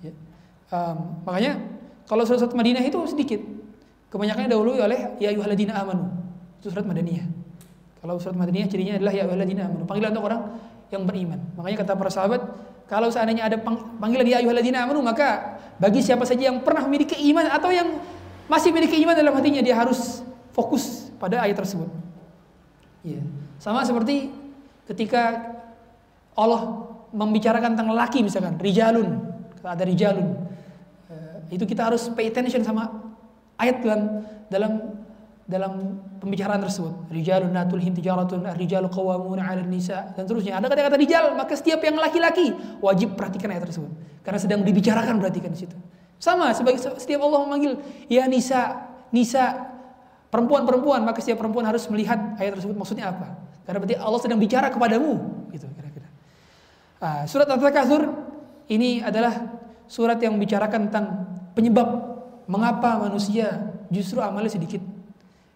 Ya. Um, makanya kalau surat-surat Madinah itu sedikit, kebanyakannya dahulu oleh ya ayuhaladina amanu itu surat Madaniyah. Kalau surat Madaniyah cirinya adalah ya ayuhaladina amanu panggilan untuk orang yang beriman. Makanya kata para sahabat, kalau seandainya ada panggilan ya ayyuhalladzina amanu maka bagi siapa saja yang pernah memiliki iman atau yang masih memiliki iman dalam hatinya dia harus fokus pada ayat tersebut. Ya. Sama seperti ketika Allah membicarakan tentang laki misalkan, rijalun, ada rijalun. Eh, itu kita harus pay attention sama ayat dalam dalam dalam pembicaraan tersebut. Rijalun natulhim tijaratun, rijalu qawwamuna 'ala nisa dan terusnya. Ada kata-kata rijal, maka setiap yang laki-laki wajib perhatikan ayat tersebut. Karena sedang dibicarakan perhatikan di situ. Sama sebagai setiap Allah memanggil ya nisa, nisa perempuan-perempuan, maka setiap perempuan harus melihat ayat tersebut maksudnya apa. Karena berarti Allah sedang bicara kepadamu, gitu kira-kira. Ah, surat At-Takatsur ini adalah surat yang membicarakan tentang penyebab mengapa manusia justru amalnya sedikit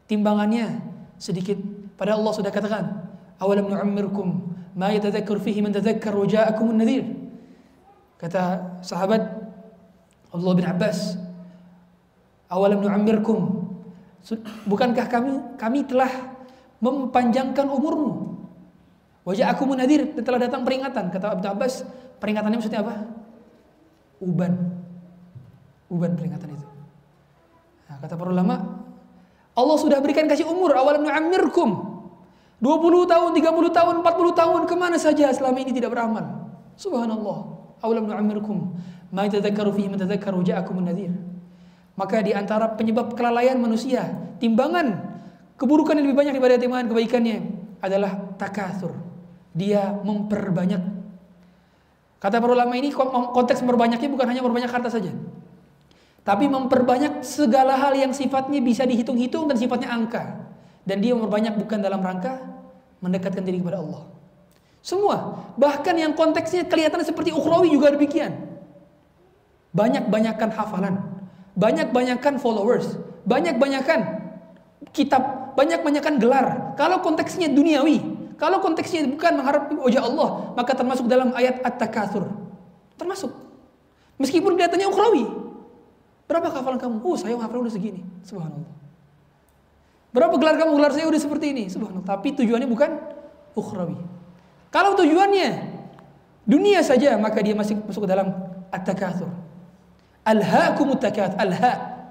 timbangannya sedikit. Padahal Allah sudah katakan, "Awalam nu'ammirkum ma yatadzakkar fihi man tadzakkar wa ja'akumun nadhir." Kata sahabat Abdullah bin Abbas, "Awalam nu'ammirkum Bukankah kami kami telah mempanjangkan umurmu? Wajah aku munadir dan telah datang peringatan. Kata Abdul Abbas, peringatannya maksudnya apa? Uban. Uban peringatan itu. Nah, kata para ulama, Allah sudah berikan kasih umur awalam nu'ammirkum 20 tahun, 30 tahun, 40 tahun ke mana saja selama ini tidak beramal. Subhanallah. Awalam nu'ammirkum ma fihi man. Maka di antara penyebab kelalaian manusia, timbangan keburukan yang lebih banyak daripada timbangan kebaikannya adalah takatsur. Dia memperbanyak. Kata para ulama ini konteks memperbanyaknya bukan hanya memperbanyak harta saja. Tapi memperbanyak segala hal yang sifatnya bisa dihitung-hitung dan sifatnya angka. Dan dia memperbanyak bukan dalam rangka mendekatkan diri kepada Allah. Semua, bahkan yang konteksnya kelihatan seperti ukhrawi juga demikian. Banyak-banyakan hafalan, banyak-banyakan followers, banyak-banyakan kitab, banyak-banyakan gelar. Kalau konteksnya duniawi, kalau konteksnya bukan mengharap wajah Allah, maka termasuk dalam ayat At-Takatsur. Termasuk. Meskipun kelihatannya ukhrawi, Berapa hafalan kamu? Oh, saya hafalan udah segini. Subhanallah. Berapa gelar kamu? Gelar saya udah seperti ini. Subhanallah. Tapi tujuannya bukan ukhrawi. Kalau tujuannya dunia saja maka dia masih masuk ke dalam at-takatsur. Alhaakumut takatsur, alha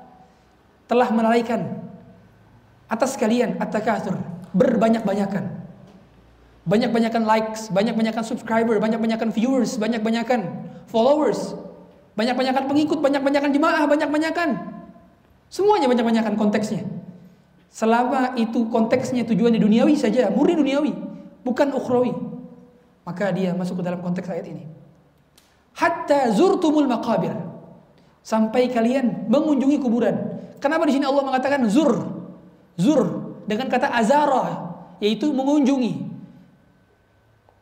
telah melalaikan atas kalian at-takatsur, berbanyak-banyakan. Banyak-banyakan likes, banyak-banyakan subscriber, banyak-banyakan viewers, banyak-banyakan followers, banyak-banyakan pengikut, banyak-banyakan jemaah, banyak-banyakan. Semuanya banyak-banyakan konteksnya. Selama itu konteksnya tujuannya duniawi saja, murni duniawi, bukan ukhrawi. Maka dia masuk ke dalam konteks ayat ini. Hatta zurtumul maqabir. Sampai kalian mengunjungi kuburan. Kenapa di sini Allah mengatakan zur? Zur dengan kata azara yaitu mengunjungi.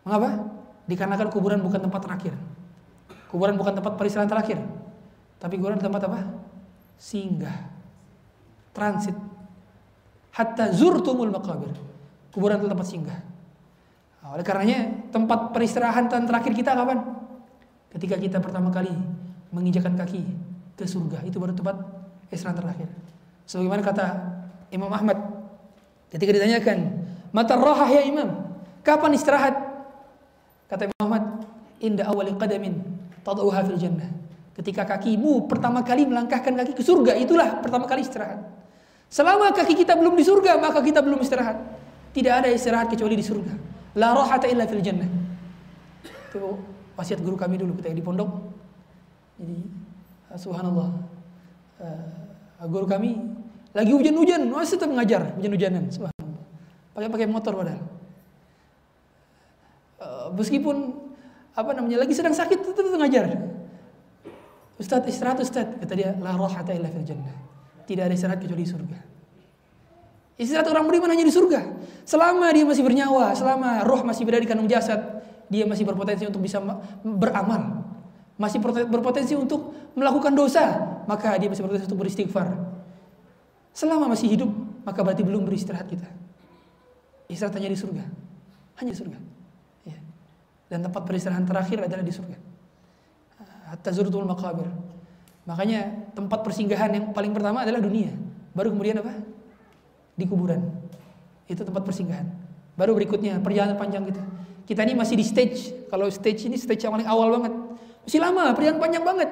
Mengapa? Dikarenakan kuburan bukan tempat terakhir. Kuburan bukan tempat peristirahatan terakhir. Tapi kuburan tempat apa? Singgah. Transit. Hatta zurtumul maqabir. Kuburan itu tempat singgah. Nah, oleh karenanya tempat peristirahatan terakhir kita kapan? Ketika kita pertama kali menginjakan kaki ke surga. Itu baru tempat istirahat terakhir. Sebagaimana kata Imam Ahmad ketika ditanyakan, "Mata rohah ya Imam? Kapan istirahat?" Kata Imam Ahmad, "Inda awali qadamin tad'uha fil jannah. Ketika kakimu pertama kali melangkahkan kaki ke surga, itulah pertama kali istirahat. Selama kaki kita belum di surga, maka kita belum istirahat. Tidak ada istirahat kecuali di surga. La rahata illa fil jannah. Itu wasiat guru kami dulu ketika di pondok. Jadi subhanallah. Uh, guru kami lagi hujan-hujan, masih tetap mengajar hujan-hujanan, subhanallah. Pakai pakai motor padahal. Meskipun apa namanya lagi sedang sakit tetap ngajar. Ustaz istirahat Ustaz kata dia la rahata illa fil. Tidak ada istirahat kecuali di surga. Istirahat orang beriman hanya di surga. Selama dia masih bernyawa, selama roh masih berada di kandung jasad, dia masih berpotensi untuk bisa beramal. Masih berpotensi untuk melakukan dosa, maka dia masih berpotensi untuk beristighfar. Selama masih hidup, maka berarti belum beristirahat kita. Istirahat hanya di surga. Hanya di surga dan tempat peristirahatan terakhir adalah di surga. Hatta zurtul maqabir. Makanya tempat persinggahan yang paling pertama adalah dunia. Baru kemudian apa? Di kuburan. Itu tempat persinggahan. Baru berikutnya perjalanan panjang kita. Kita ini masih di stage. Kalau stage ini stage yang paling awal banget. Masih lama, perjalanan panjang banget.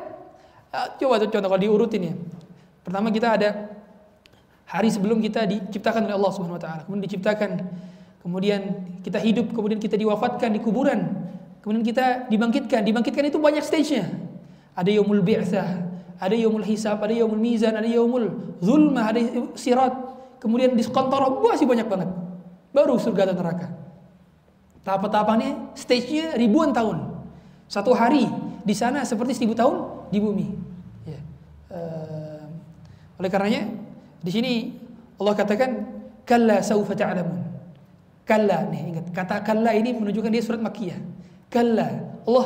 Ah, coba tuh contoh kalau diurutin ya. Pertama kita ada hari sebelum kita diciptakan oleh Allah Subhanahu wa taala. Kemudian diciptakan kemudian kita hidup, kemudian kita diwafatkan di kuburan, kemudian kita dibangkitkan. Dibangkitkan itu banyak stage-nya. Ada yaumul bi'tsah, ada yaumul hisab, ada yaumul mizan, ada yaumul zulmah, ada sirat. Kemudian di kantor masih banyak banget. Baru surga dan neraka. Tahap-tahapannya stage-nya ribuan tahun. Satu hari di sana seperti seribu tahun di bumi. Ya. Uh, oleh karenanya di sini Allah katakan kalla saufa ta'lamun. Kalla nih ingat kata kalla ini menunjukkan dia surat makiyah. Kalla Allah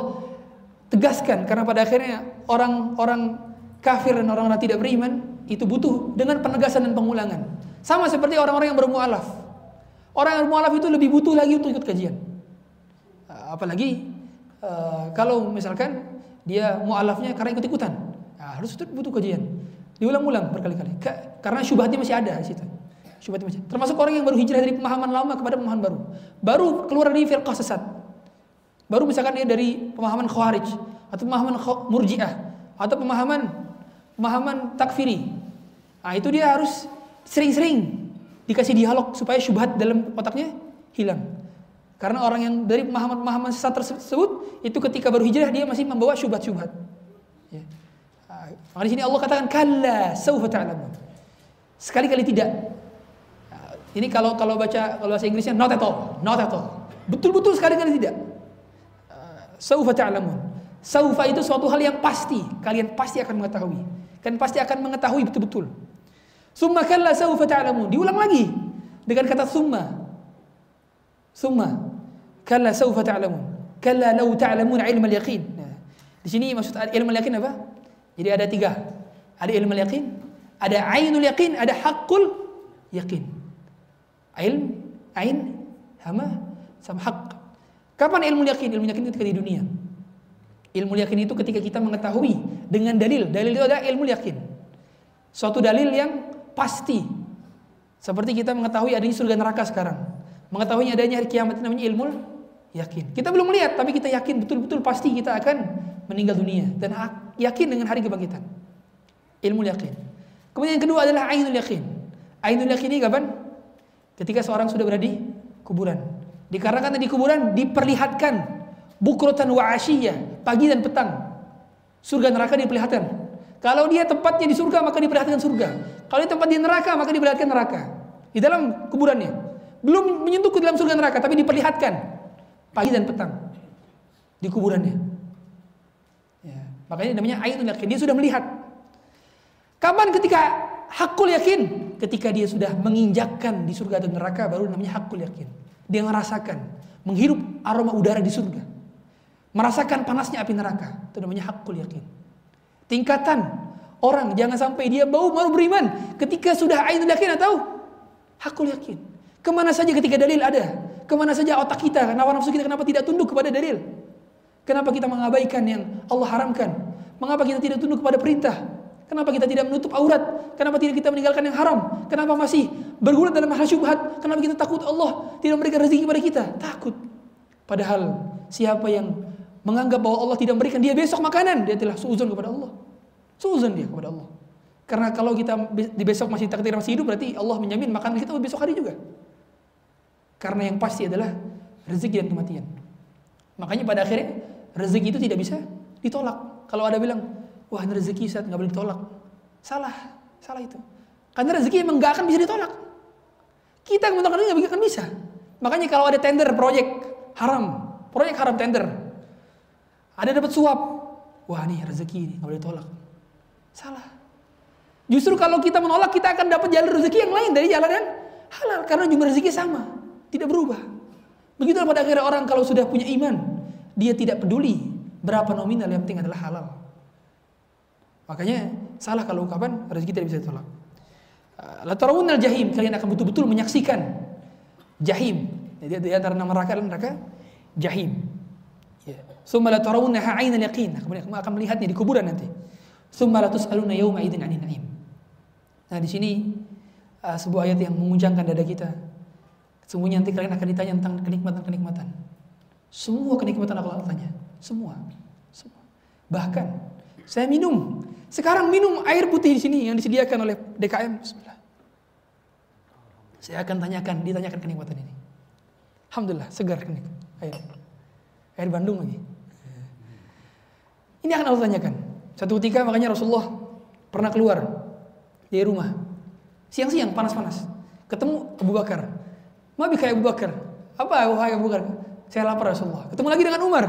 tegaskan karena pada akhirnya orang-orang kafir dan orang-orang tidak beriman itu butuh dengan penegasan dan pengulangan. Sama seperti orang-orang yang bermualaf. Orang yang bermualaf itu lebih butuh lagi untuk ikut kajian. Ah, apalagi uh, kalau misalkan dia mualafnya karena ikut-ikutan. Nah, harus butuh kajian. Diulang-ulang berkali-kali. Karena syubhatnya masih ada di situ. Syubhat macam. Termasuk orang yang baru hijrah dari pemahaman lama kepada pemahaman baru. Baru keluar dari firqah sesat. Baru misalkan dia dari pemahaman khawarij atau pemahaman murjiah atau pemahaman pemahaman takfiri. Nah, itu dia harus sering-sering dikasih dialog supaya syubhat dalam otaknya hilang. Karena orang yang dari pemahaman-pemahaman sesat tersebut itu ketika baru hijrah dia masih membawa syubhat-syubhat. Ya. Nah, di sini Allah katakan kalla saufa ta'lamun. Sekali-kali tidak ini kalau kalau baca kalau bahasa Inggrisnya not at all, not at all. Betul-betul sekali kali tidak. Uh, saufa ta'lamun. Saufa itu suatu hal yang pasti, kalian pasti akan mengetahui. Kalian pasti akan mengetahui betul-betul. Summa kalla saufa ta'lamun. Diulang lagi dengan kata summa. Summa kalla saufa ta'lamun. Kalla law ta'lamun ilmu al-yaqin. Nah, di sini maksud ilmu al-yaqin apa? Jadi ada tiga. Ada ilmu al-yaqin, ada ainul yaqin, ada hakul yakin. Ilm, ain, hama, sama hak. Kapan ilmu yakin? Ilmu yakin ketika di dunia. Ilmu yakin itu ketika kita mengetahui dengan dalil. Dalil itu adalah ilmu yakin. Suatu dalil yang pasti. Seperti kita mengetahui adanya surga neraka sekarang. Mengetahui adanya hari kiamat namanya ilmu Yakin. Kita belum melihat, tapi kita yakin betul-betul pasti kita akan meninggal dunia dan yakin dengan hari kebangkitan. Ilmu yakin. Kemudian yang kedua adalah ainul yakin. Ainul yakin ini kapan? Ketika seorang sudah berada di kuburan. Dikarenakan di kuburan diperlihatkan bukrotan wa asyiyah, pagi dan petang. Surga neraka diperlihatkan. Kalau dia tempatnya di surga maka diperlihatkan surga. Kalau dia tempat di neraka maka diperlihatkan neraka. Di dalam kuburannya. Belum menyentuh ke dalam surga neraka tapi diperlihatkan pagi dan petang di kuburannya. Ya, makanya namanya ainul yakin. Dia sudah melihat. Kapan ketika hakul yakin? Ketika dia sudah menginjakkan di surga atau neraka baru namanya hakul yakin. Dia merasakan, menghirup aroma udara di surga. Merasakan panasnya api neraka. Itu namanya hakul yakin. Tingkatan orang jangan sampai dia bau baru beriman ketika sudah ainul yakin atau hakul yakin. Ke mana saja ketika dalil ada, ke mana saja otak kita, kenapa nafsu kita kenapa tidak tunduk kepada dalil? Kenapa kita mengabaikan yang Allah haramkan? Mengapa kita tidak tunduk kepada perintah? Kenapa kita tidak menutup aurat? Kenapa tidak kita meninggalkan yang haram? Kenapa masih bergulat dalam hal syubhat? Kenapa kita takut Allah tidak memberikan rezeki kepada kita? Takut. Padahal siapa yang menganggap bahwa Allah tidak memberikan dia besok makanan, dia telah suuzon kepada Allah. Suuzon dia kepada Allah. Karena kalau kita di besok masih takdir masih hidup berarti Allah menjamin makanan kita besok hari juga. Karena yang pasti adalah rezeki dan kematian. Makanya pada akhirnya rezeki itu tidak bisa ditolak. Kalau ada bilang, Wah ini rezeki Ustaz nggak boleh ditolak. Salah, salah itu. Karena rezeki emang nggak akan bisa ditolak. Kita yang menolak nggak akan bisa. Makanya kalau ada tender proyek haram, proyek haram tender, ada dapat suap, wah nih rezeki ini nggak boleh ditolak. Salah. Justru kalau kita menolak kita akan dapat jalan rezeki yang lain dari jalan yang halal karena jumlah rezeki sama, tidak berubah. Begitu pada akhirnya orang kalau sudah punya iman, dia tidak peduli berapa nominal yang penting adalah halal. Makanya salah kalau ungkapan rezeki tidak bisa ditolak. La tarawunnal jahim, kalian akan betul-betul menyaksikan jahim. Jadi di antara neraka adalah neraka jahim. Ya. Summa la tarawunnaha 'ainal yaqin. Kemudian kamu akan melihatnya di kuburan nanti. Summa la tus'aluna yawma idzin 'anil na'im. Nah, di sini uh, sebuah ayat yang menguncangkan dada kita. Sungguhnya nanti kalian akan ditanya tentang kenikmatan-kenikmatan. Semua kenikmatan Allah tanya. Semua. Semua. Bahkan saya minum sekarang minum air putih di sini yang disediakan oleh DKM. Bismillah. Saya akan tanyakan, ditanyakan kenikmatan ini. Alhamdulillah, segar kenik. Air. Air Bandung lagi. Ini akan Allah tanyakan. Satu ketika makanya Rasulullah pernah keluar dari rumah. Siang-siang panas-panas. Ketemu Abu Bakar. Mabi kayak Abu Bakar. Apa wahai Abu Bakar? Saya lapar Rasulullah. Ketemu lagi dengan Umar.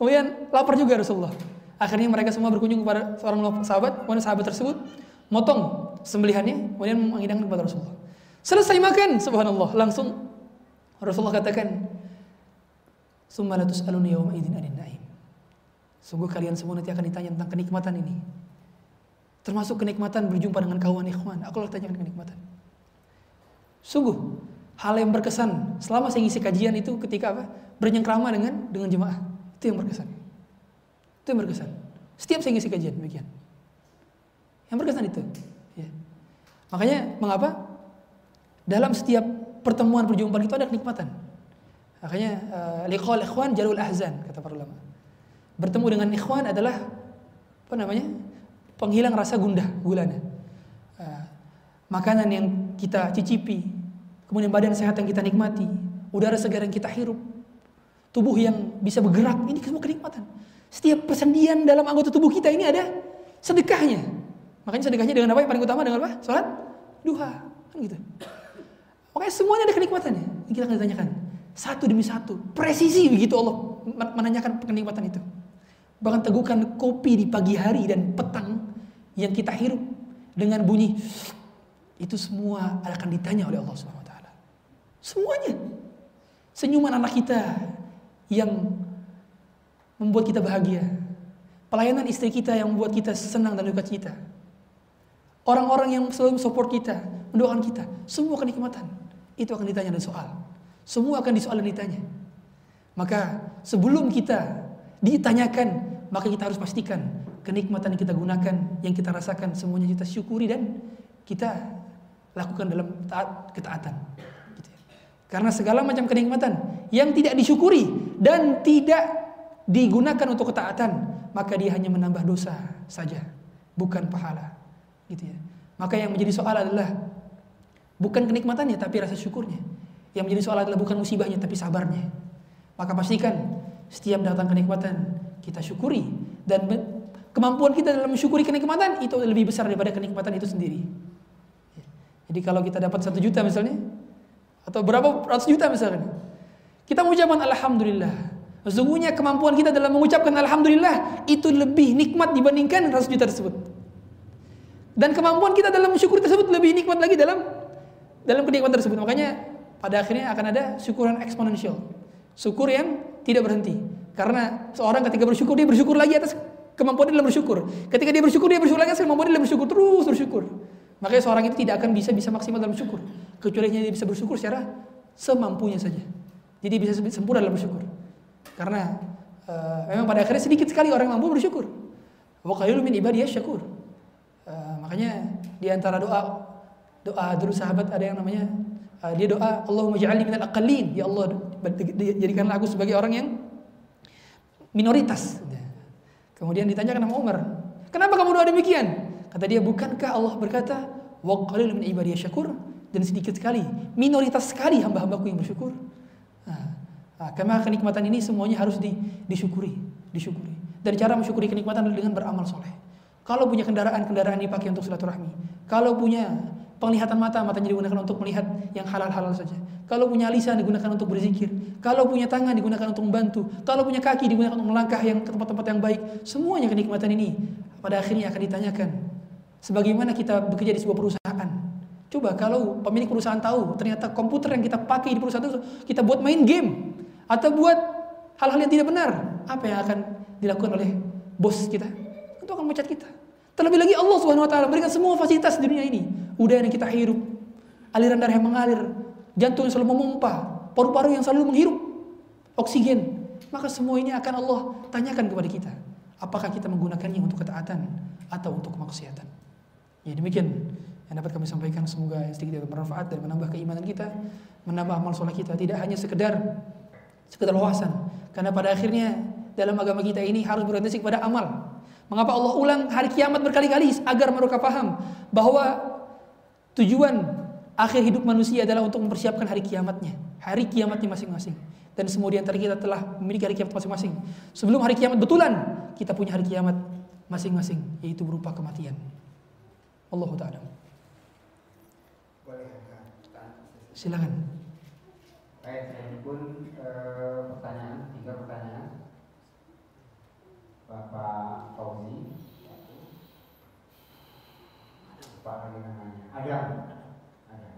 Kemudian lapar juga Rasulullah. Akhirnya mereka semua berkunjung kepada seorang sahabat, kemudian sahabat tersebut motong sembelihannya, kemudian menghidangkan kepada Rasulullah. Selesai makan, subhanallah, langsung Rasulullah katakan, "Summalatus alun yawma idzin anin naim." Sungguh kalian semua nanti akan ditanya tentang kenikmatan ini. Termasuk kenikmatan berjumpa dengan kawan ikhwan. Aku akan tanyakan kenikmatan. Sungguh hal yang berkesan selama saya ngisi kajian itu ketika apa? Bernyengkrama dengan dengan jemaah. Itu yang berkesan. Itu yang berkesan. Setiap saya ngisi kajian demikian. Yang berkesan itu. Ya. Makanya mengapa? Dalam setiap pertemuan perjumpaan itu ada kenikmatan. Makanya uh, liqal ikhwan jalul ahzan kata para ulama. Bertemu dengan ikhwan adalah apa namanya? penghilang rasa gundah, gulana. Uh, makanan yang kita cicipi, kemudian badan sehat yang kita nikmati, udara segar yang kita hirup, tubuh yang bisa bergerak, ini semua kenikmatan. Setiap persendian dalam anggota tubuh kita ini ada sedekahnya. Makanya sedekahnya dengan apa yang paling utama dengan apa? Salat duha. Kan gitu. Makanya semuanya ada kenikmatannya. Ini kita akan ditanyakan satu demi satu. Presisi begitu Allah menanyakan kenikmatan itu. Bahkan teguhkan kopi di pagi hari dan petang yang kita hirup dengan bunyi itu semua akan ditanya oleh Allah Subhanahu wa taala. Semuanya. Senyuman anak kita yang membuat kita bahagia. Pelayanan istri kita yang membuat kita senang dan duka cita. Orang-orang yang selalu support kita, mendoakan kita, semua kenikmatan itu akan ditanya dan soal. Semua akan disoal dan ditanya. Maka sebelum kita ditanyakan, maka kita harus pastikan kenikmatan yang kita gunakan, yang kita rasakan semuanya kita syukuri dan kita lakukan dalam taat ketaatan. Gitu ya. Karena segala macam kenikmatan yang tidak disyukuri dan tidak digunakan untuk ketaatan, maka dia hanya menambah dosa saja, bukan pahala. Gitu ya. Maka yang menjadi soal adalah bukan kenikmatannya tapi rasa syukurnya. Yang menjadi soal adalah bukan musibahnya tapi sabarnya. Maka pastikan setiap datang kenikmatan kita syukuri dan kemampuan kita dalam mensyukuri kenikmatan itu lebih besar daripada kenikmatan itu sendiri. Jadi kalau kita dapat satu juta misalnya, atau berapa ratus juta misalnya, kita mengucapkan Alhamdulillah. Sesungguhnya kemampuan kita dalam mengucapkan Alhamdulillah itu lebih nikmat dibandingkan ratus juta tersebut. Dan kemampuan kita dalam mensyukur tersebut lebih nikmat lagi dalam dalam kenikmatan tersebut. Makanya pada akhirnya akan ada syukuran eksponensial. Syukur yang tidak berhenti. Karena seorang ketika bersyukur dia bersyukur lagi atas kemampuan dia dalam bersyukur. Ketika dia bersyukur dia bersyukur lagi atas kemampuan dia dalam bersyukur terus bersyukur. Makanya seorang itu tidak akan bisa bisa maksimal dalam syukur. Kecuali dia bisa bersyukur secara semampunya saja. Jadi bisa sempurna dalam bersyukur. Karena uh, memang pada akhirnya sedikit sekali orang mampu bersyukur. Wa qalilun min ibadiyah syakur. Uh, makanya di antara doa doa dulu sahabat ada yang namanya uh, dia doa Allahumma ja'alni minal aqallin. Ya Allah jadikanlah aku sebagai orang yang minoritas. Kemudian ditanyakan sama Umar, "Kenapa kamu doa demikian?" Kata dia, bukankah Allah berkata, wa qalil min ibadiyah syakur dan sedikit sekali, minoritas sekali hamba-hambaku yang bersyukur. Nah, karena kenikmatan ini semuanya harus di, disyukuri, disyukuri. Dan cara mensyukuri kenikmatan adalah dengan beramal soleh. Kalau punya kendaraan, kendaraan dipakai untuk silaturahmi. Kalau punya penglihatan mata, matanya digunakan untuk melihat yang halal-halal saja. Kalau punya lisan digunakan untuk berzikir. Kalau punya tangan digunakan untuk membantu. Kalau punya kaki digunakan untuk melangkah yang ke tempat-tempat yang baik. Semuanya kenikmatan ini pada akhirnya akan ditanyakan Sebagaimana kita bekerja di sebuah perusahaan. Coba kalau pemilik perusahaan tahu ternyata komputer yang kita pakai di perusahaan itu kita buat main game atau buat hal-hal yang tidak benar, apa yang akan dilakukan oleh bos kita? Itu akan mecat kita. Terlebih lagi Allah Subhanahu wa taala berikan semua fasilitas di dunia ini. Udara yang kita hirup, aliran darah yang mengalir, jantung yang selalu memompa, paru-paru yang selalu menghirup oksigen. Maka semua ini akan Allah tanyakan kepada kita. Apakah kita menggunakannya untuk ketaatan atau untuk kemaksiatan? Ya demikian yang dapat kami sampaikan semoga sedikit bermanfaat dan menambah keimanan kita, menambah amal soleh kita tidak hanya sekedar sekedar wawasan. Karena pada akhirnya dalam agama kita ini harus berorientasi kepada amal. Mengapa Allah ulang hari kiamat berkali-kali agar mereka paham bahwa tujuan akhir hidup manusia adalah untuk mempersiapkan hari kiamatnya, hari kiamatnya masing-masing. Dan semua di antara kita telah memiliki hari kiamat masing-masing. Sebelum hari kiamat betulan, kita punya hari kiamat masing-masing, yaitu berupa kematian. Allah taala. Silakan. Baik, saya pun eh, pertanyaan, tiga pertanyaan. Bapak Fauzi. Pak lagi namanya. Ada. Ada.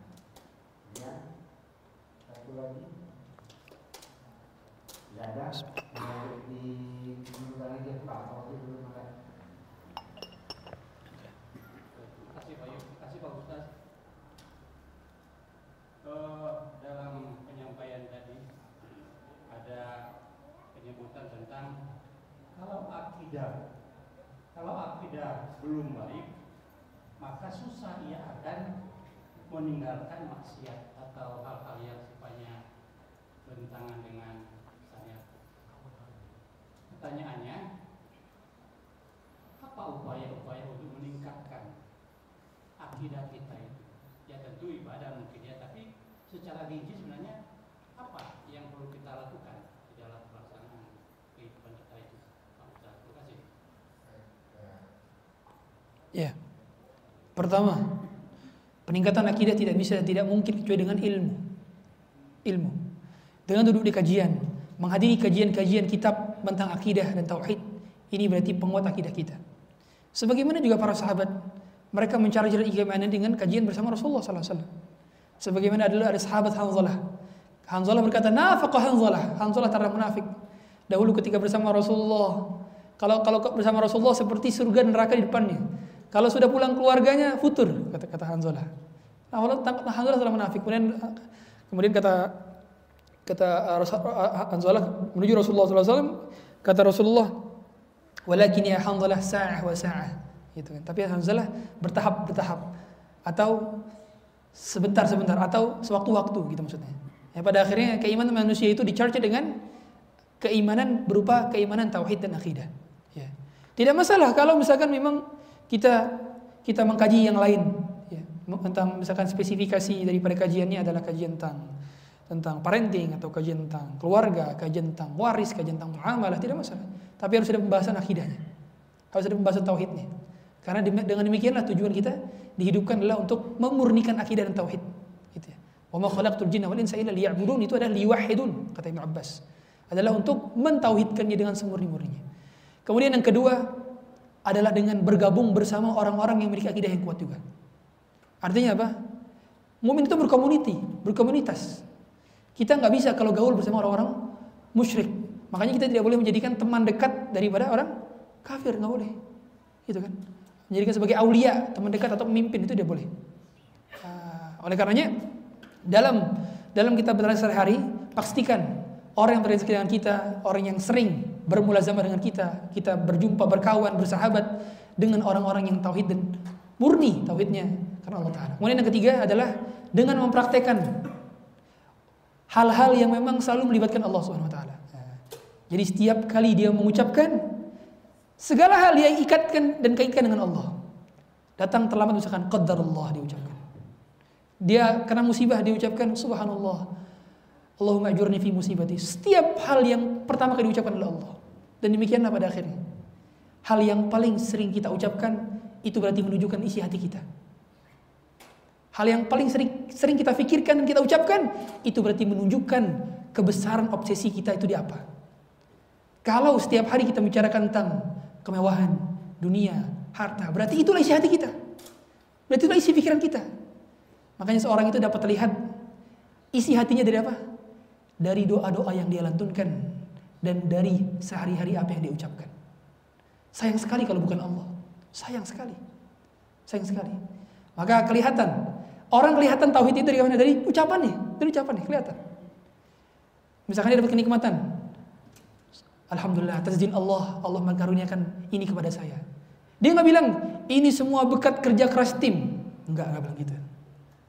Ya. Satu lagi. Tidak ada. Di, di, lagi Pak Fauzi dulu. uh, dalam penyampaian tadi ada penyebutan tentang kalau akidah kalau akidah belum baik maka susah ia akan meninggalkan maksiat atau hal-hal yang sifatnya bertentangan dengan misalnya pertanyaannya apa upaya-upaya untuk meningkatkan akidah kita itu? Ya tentu ibadah mungkin ya tapi secara rinci apa yang perlu kita lakukan di dalam pelaksanaan kehidupan kita itu Pak terima kasih ya pertama peningkatan akidah tidak bisa tidak mungkin kecuali dengan ilmu ilmu dengan duduk di kajian menghadiri kajian-kajian kitab tentang akidah dan tauhid ini berarti penguat akidah kita sebagaimana juga para sahabat mereka mencari jalan keimanan dengan kajian bersama Rasulullah SAW. Sebagaimana dulu ada sahabat Hanzalah. Hanzalah berkata, nafaqah Hanzalah. Hanzalah terhadap munafik. Dahulu ketika bersama Rasulullah, kalau kalau bersama Rasulullah seperti surga dan neraka di depannya. Kalau sudah pulang keluarganya, futur, kata kata Hanzalah. Nah, Hanzalah telah munafik. Kemudian kemudian kata kata Hanzalah menuju Rasulullah SAW, kata Rasulullah, "Walakin ya Hanzalah sa'ah wa sa'ah." gitu kan. Tapi Hamzalah bertahap bertahap atau sebentar sebentar atau sewaktu-waktu gitu maksudnya. Ya, pada akhirnya keimanan manusia itu dicharge dengan keimanan berupa keimanan tauhid dan akidah. Ya. Tidak masalah kalau misalkan memang kita kita mengkaji yang lain ya, tentang misalkan spesifikasi daripada kajiannya adalah kajian tentang tentang parenting atau kajian tentang keluarga, kajian tentang waris, kajian tentang muamalah tidak masalah. Tapi harus ada pembahasan akidahnya. Harus ada pembahasan tauhidnya. Karena dengan demikianlah tujuan kita dihidupkan adalah untuk memurnikan akidah dan tauhid. Gitu ya. Wa ma khalaqtul jinna wal insa illa liya'budun itu adalah liwahidun kata Ibnu Abbas. Adalah untuk mentauhidkannya dengan semurni-murninya. Kemudian yang kedua adalah dengan bergabung bersama orang-orang yang memiliki akidah yang kuat juga. Artinya apa? Mumin itu berkomuniti, berkomunitas. Kita nggak bisa kalau gaul bersama orang-orang musyrik. Makanya kita tidak boleh menjadikan teman dekat daripada orang kafir, nggak boleh. Gitu kan? Menjadikan sebagai aulia, teman dekat atau pemimpin itu tidak boleh. Uh, oleh karenanya dalam dalam kita berjalan sehari-hari, pastikan orang yang berrezeki dengan kita, orang yang sering bermulazamah dengan kita, kita berjumpa, berkawan, bersahabat dengan orang-orang yang tauhid dan murni tauhidnya karena Allah Taala. Kemudian yang ketiga adalah dengan mempraktekkan hal-hal yang memang selalu melibatkan Allah Subhanahu Wa Taala. Jadi setiap kali dia mengucapkan segala hal yang ikatkan dan kaitkan dengan Allah. Datang terlambat misalkan Allah diucapkan. Dia kena musibah diucapkan subhanallah. Allahumma ajurni fi musibati. Setiap hal yang pertama kali diucapkan oleh Allah. Dan demikianlah pada akhirnya. Hal yang paling sering kita ucapkan itu berarti menunjukkan isi hati kita. Hal yang paling sering, sering kita pikirkan dan kita ucapkan itu berarti menunjukkan kebesaran obsesi kita itu di apa. Kalau setiap hari kita bicarakan tentang kemewahan, dunia, harta, berarti itulah isi hati kita. Berarti itulah isi pikiran kita. Makanya seorang itu dapat terlihat isi hatinya dari apa? Dari doa-doa yang dia lantunkan dan dari sehari-hari apa yang dia ucapkan. Sayang sekali kalau bukan Allah. Sayang sekali. Sayang sekali. Maka kelihatan orang kelihatan tauhid itu dari mana? Dari ucapan nih, dari ucapan nih kelihatan. Misalkan dia dapat kenikmatan. Alhamdulillah atas izin Allah, Allah mengaruniakan ini kepada saya. Dia nggak bilang ini semua berkat kerja keras tim. Enggak, enggak bilang gitu.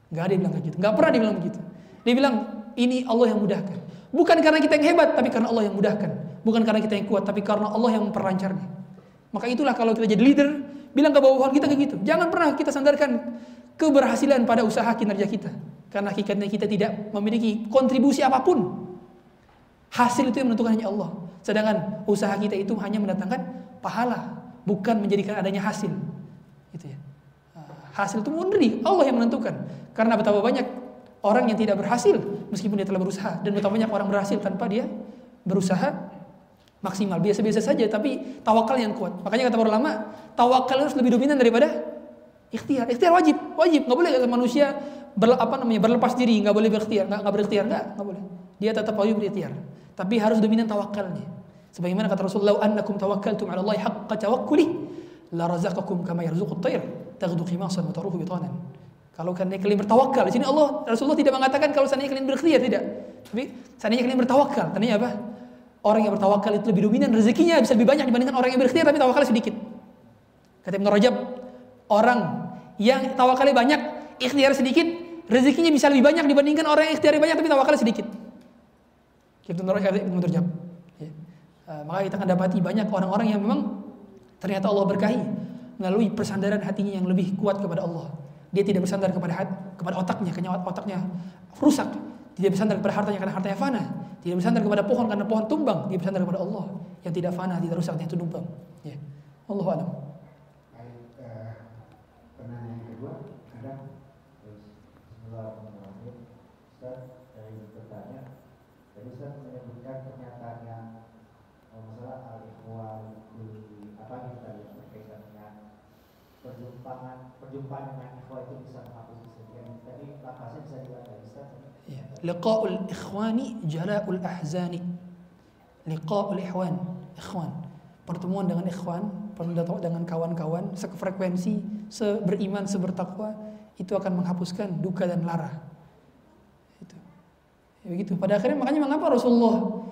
Enggak ada yang bilang kayak gitu. Enggak pernah dia bilang begitu. Dia bilang ini Allah yang mudahkan. Bukan karena kita yang hebat, tapi karena Allah yang mudahkan. Bukan karena kita yang kuat, tapi karena Allah yang memperlancarnya. Maka itulah kalau kita jadi leader, bilang ke bawahan kita kayak gitu. Jangan pernah kita sandarkan keberhasilan pada usaha kinerja kita. Karena hakikatnya kita tidak memiliki kontribusi apa pun. Hasil itu yang menentukan hanya Allah. Sedangkan usaha kita itu hanya mendatangkan pahala, bukan menjadikan adanya hasil. Gitu ya. Hasil itu murni Allah yang menentukan. Karena betapa banyak orang yang tidak berhasil meskipun dia telah berusaha. Dan betapa banyak orang berhasil tanpa dia berusaha maksimal. Biasa-biasa saja tapi tawakal yang kuat. Makanya kata para ulama tawakal harus lebih dominan daripada ikhtiar. Ikhtiar wajib. Wajib. Nggak boleh kata manusia ber, apa namanya berlepas diri. Nggak boleh berikhtiar. Nggak nggak berikhtiar. Nggak nggak boleh. Dia tetap wajib berikhtiar. Tapi harus dominan tawakalnya. Sebagaimana kata Rasulullah annakum tawakkaltum ala Allah haqqa tawakkuli la razaqakum kama yarzuqut tayr taghdu khimasan wa taruhu bitanan kalau kalian kalian bertawakal, di sini Allah Rasulullah tidak mengatakan kalau seandainya kalian berikhtiar tidak. Tapi seandainya kalian bertawakal, tandanya apa? Orang yang bertawakal itu lebih dominan rezekinya bisa lebih banyak dibandingkan orang yang berikhtiar tapi tawakal sedikit. Kata Ibnu Rajab, orang yang tawakalnya banyak, ikhtiar sedikit, rezekinya bisa lebih banyak dibandingkan orang yang ikhtiar banyak tapi tawakal sedikit. Ibnu Rajab, Ibnu Rajab. Ya. Uh, maka kita akan dapati banyak orang-orang yang memang ternyata Allah berkahi melalui persandaran hatinya yang lebih kuat kepada Allah dia tidak bersandar kepada kepada otaknya karena otaknya rusak. Tidak bersandar kepada hartanya karena hartanya fana. Tidak bersandar kepada pohon karena pohon tumbang. Dia bersandar kepada Allah yang tidak fana, tidak rusak, tidak tumbang. Ya. Allah alam. Yang yang perjumpaan perjumpaan dengan ikhwan itu bisa menghapus kesedihan. Tadi lapasnya bisa dari Ustaz. Ya. Liqa'ul ikhwani jala'ul ahzani. Liqa'ul ikhwan, ikhwan. Pertemuan dengan ikhwan, pertemuan dengan kawan-kawan sefrekuensi, seberiman, sebertakwa itu akan menghapuskan duka dan lara. Itu. Ya begitu. Pada akhirnya makanya mengapa Rasulullah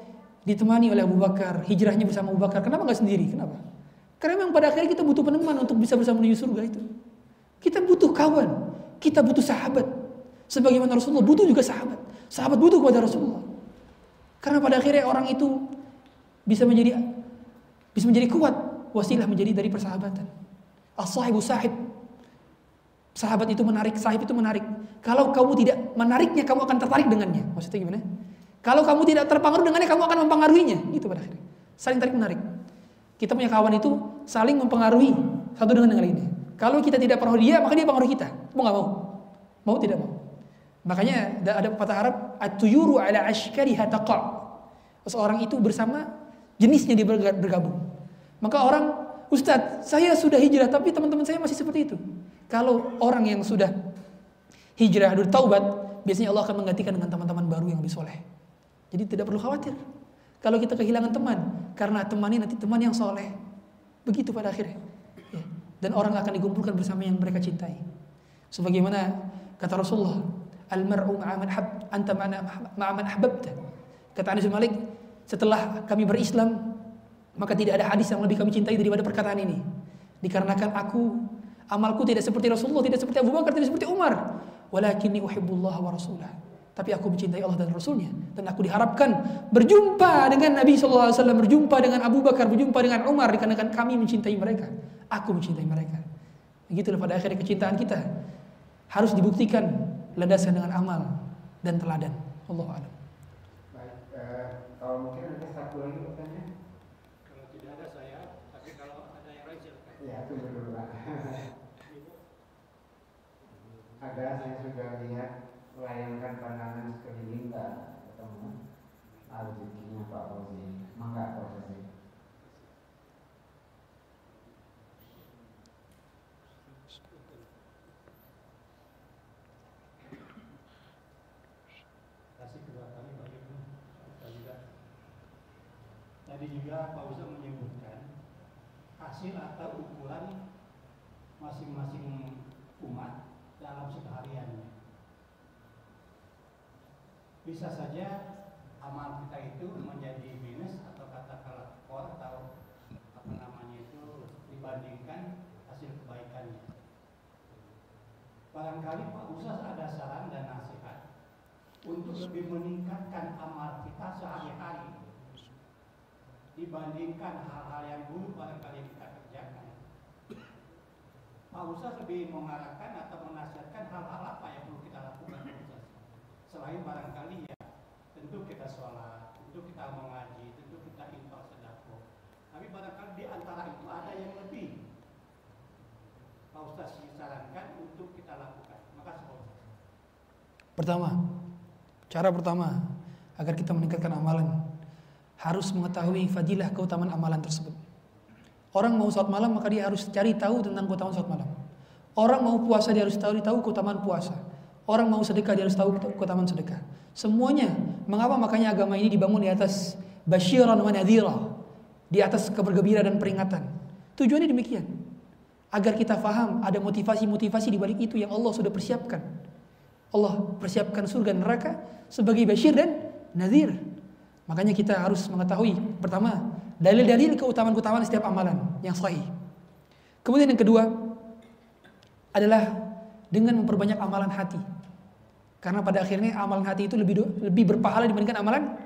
ditemani oleh Abu Bakar, hijrahnya bersama Abu Bakar. Kenapa nggak sendiri? Kenapa? Karena memang pada akhirnya kita butuh peneman untuk bisa bersama menuju surga itu. Kita butuh kawan, kita butuh sahabat. Sebagaimana Rasulullah butuh juga sahabat. Sahabat butuh kepada Rasulullah. Karena pada akhirnya orang itu bisa menjadi bisa menjadi kuat wasilah menjadi dari persahabatan. As-sahibu sahib. Sahabat itu menarik, sahib itu menarik. Kalau kamu tidak menariknya, kamu akan tertarik dengannya. Maksudnya gimana? Kalau kamu tidak terpengaruh dengannya, kamu akan mempengaruhinya. Itu pada akhirnya. Saling tarik menarik. Kita punya kawan itu saling mempengaruhi satu dengan yang lainnya. Kalau kita tidak pengaruh dia, maka dia pengaruh kita. Mau nggak mau? Mau tidak mau? Makanya ada pepatah Arab, at-tuyuru ala ashkariha taqa'. Seorang itu bersama jenisnya dia bergabung. Maka orang, Ustadz, saya sudah hijrah tapi teman-teman saya masih seperti itu. Kalau orang yang sudah hijrah, sudah taubat, biasanya Allah akan menggantikan dengan teman-teman baru yang lebih soleh. Jadi tidak perlu khawatir. Kalau kita kehilangan teman, karena teman ini nanti teman yang soleh. Begitu pada akhirnya. Dan orang akan dikumpulkan bersama yang mereka cintai. Sebagaimana kata Rasulullah, Al-mar'u hab, anta ma'aman ahbabta. Kata Anas Malik, setelah kami berislam, maka tidak ada hadis yang lebih kami cintai daripada perkataan ini. Dikarenakan aku amalku tidak seperti Rasulullah, tidak seperti Abu Bakar, tidak seperti Umar. Walakinni uhibbullah wa rasulah. Tapi aku mencintai Allah dan Rasulnya. Dan aku diharapkan berjumpa dengan Nabi SAW, berjumpa dengan Abu Bakar, berjumpa dengan Umar. Dikarenakan kami mencintai mereka. Aku mencintai mereka. Begitulah pada akhirnya kecintaan kita. Harus dibuktikan landasan dengan amal dan teladan. Allah alam. Baik, eh, kalau mungkin ada satu lagi pertanyaan. Kalau tidak ada saya, tapi kalau ada yang lain silakan. Ya, tunggu dulu Pak. ada, saya sudah lihat melayangkan pandangan sekeliling tak ketemu rezekinya Pak Fauzi. Mangga prosesnya. Kasih kedua kali bagi Pak juga. Pak Ustaz menyebutkan hasil atau ukuran masing-masing umat dalam kesehariannya. Bisa saja amal kita itu menjadi minus atau katakanlah kor atau apa namanya itu dibandingkan hasil kebaikannya. Barangkali Pak Ustaz ada saran dan nasihat untuk lebih meningkatkan amal kita sehari-hari dibandingkan hal-hal yang buruk barangkali kita kerjakan. Pak Ustaz lebih mengarahkan atau menasihatkan hal-hal apa yang perlu kita lakukan Pak Ustaz? Selain barangkali ya tentu kita sholat, tentu kita mengaji, tentu kita infak sedekah. Tapi barangkali di antara itu ada yang lebih. Pak Ustaz sarankan untuk kita lakukan. Makasih Pak Ustaz. Pertama, cara pertama agar kita meningkatkan amalan harus mengetahui fadilah keutamaan amalan tersebut. Orang mau sholat malam maka dia harus cari tahu tentang keutamaan sholat malam. Orang mau puasa dia harus tahu tahu keutamaan puasa. Orang mau sedekah dia harus tahu keutamaan sedekah. Semuanya. Mengapa makanya agama ini dibangun di atas basyiran wa nadhira. Di atas kebergembira dan peringatan. Tujuannya demikian. Agar kita faham ada motivasi-motivasi di balik itu yang Allah sudah persiapkan. Allah persiapkan surga neraka sebagai basyir dan nadhir. Makanya kita harus mengetahui pertama dalil-dalil keutamaan-keutamaan setiap amalan yang sahih. Kemudian yang kedua adalah dengan memperbanyak amalan hati. Karena pada akhirnya amalan hati itu lebih lebih berpahala dibandingkan amalan